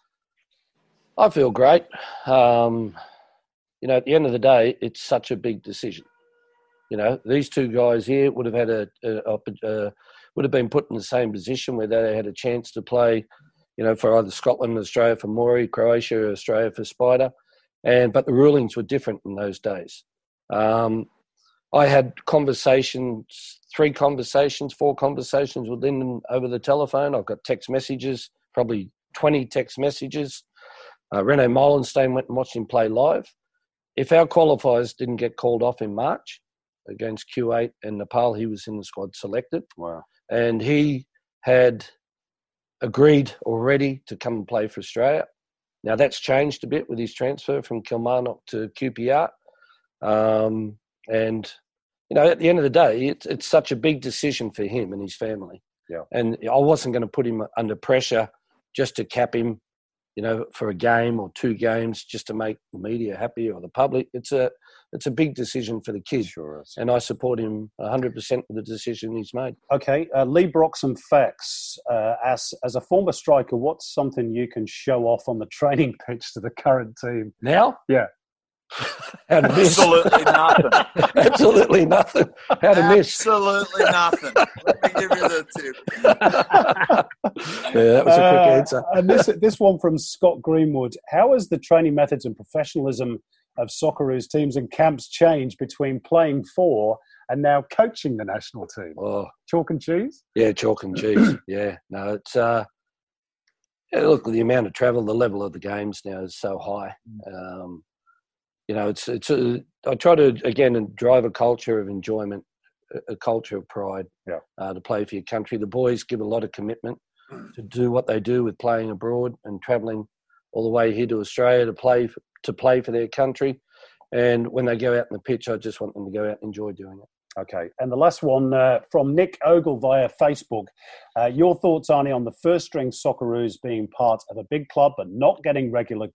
I feel great. Um, you know, at the end of the day, it's such a big decision. You know, these two guys here would have had a, a, a, would have been put in the same position where they had a chance to play you know, for either Scotland, Australia for Maury, Croatia, Australia for Spider, and but the rulings were different in those days. Um, I had conversations, three conversations, four conversations with Lyndon over the telephone. I've got text messages, probably 20 text messages. Uh, Rene Meulensteen went and watched him play live. If our qualifiers didn't get called off in March against Kuwait and Nepal, he was in the squad selected. Wow. And he had agreed already to come and play for Australia. Now that's changed a bit with his transfer from Kilmarnock to QPR, um, and you know at the end of the day, it's it's such a big decision for him and his family. Yeah. And I wasn't going to put him under pressure just to cap him, you know, for a game or two games just to make the media happy or the public. It's a it's a big decision for the kid. Sure is. And I support him 100% with the decision he's made. Okay. Uh, Lee Broxham Facts, uh, as, as a former striker, what's something you can show off on the training pitch to the current team? Now? Yeah. How to miss? Absolutely nothing. Absolutely nothing. How to miss? Absolutely nothing. Let me give you the tip. Yeah, that was a quick Uh, answer. and this this one from Scott Greenwood. How has the training methods and professionalism of Socceroos teams and camps change between playing for and now coaching the national team? Oh, Chalk and cheese? yeah, chalk and cheese. Yeah, no, it's uh, yeah, look, the amount of travel, the level of the games now is so high. Um, you know, it's it's. A, I try to again drive a culture of enjoyment, a, a culture of pride. Yeah. Uh, to play for your country, the boys give a lot of commitment to do what they do with playing abroad and travelling all the way here to Australia to play for, to play for their country. And when they go out in the pitch, I just want them to go out and enjoy doing it. Okay. And the last one uh, from Nick Ogle via Facebook. Uh, your thoughts, Arnie, on the first string Socceroos being part of a big club but not getting regular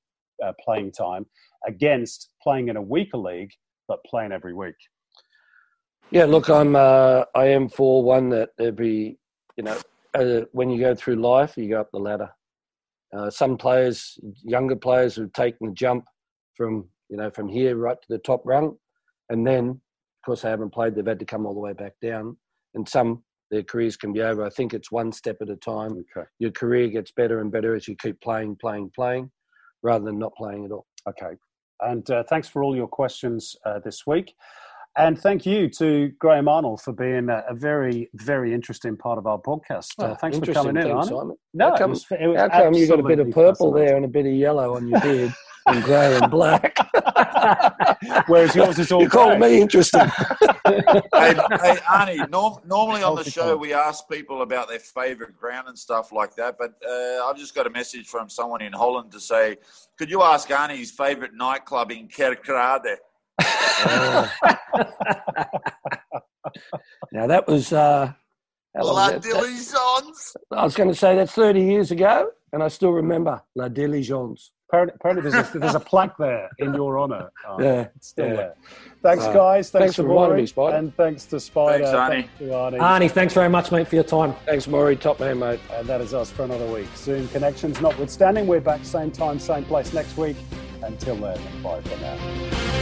uh, playing time against playing in a weaker league but playing every week? Yeah, look, I'm uh, I am for one that every you know uh, when you go through life, you go up the ladder. Uh, some players, younger players, have taken the jump from you know from here right to the top rung, and then of course they haven't played. They've had to come all the way back down, and some their careers can be over. I think it's one step at a time. Okay. Your career gets better and better as you keep playing, playing, playing, rather than not playing at all. Okay. And uh, thanks for all your questions uh, this week. And thank you to Graham Arnold for being a, a very, very interesting part of our podcast. Uh, Oh, thanks for coming in, Thanks, Arnie. Simon. No, How it was, it was How come you got a bit of purple there and a bit of yellow on your beard and grey and black? Whereas yours is all you called grey. me interesting. hey, hey, Arnie, norm, normally on the show we ask people about their favourite ground and stuff like that, but uh, I've just got a message from someone in Holland to say, could you ask Arnie's favourite nightclub in Kerkrade? Oh. now that was. Uh, La was that? Diligence. I was going to say that's 30 years ago, and I still remember La Diligence. Apparently, apparently there's, a, there's a plaque there in your honour. Arnie. Yeah, It's still yeah. there. Thanks, Uh, guys. Thanks, thanks for reminding Rory, me, Spider. And thanks to Spider. Thanks, Arnie. Thanks to Arnie. Arnie, thanks very much, mate, for your time. Thanks, Maury. Top man, mate. And that is us for another week. Zoom connections notwithstanding, we're back same time, same place next week. Until then, bye for now.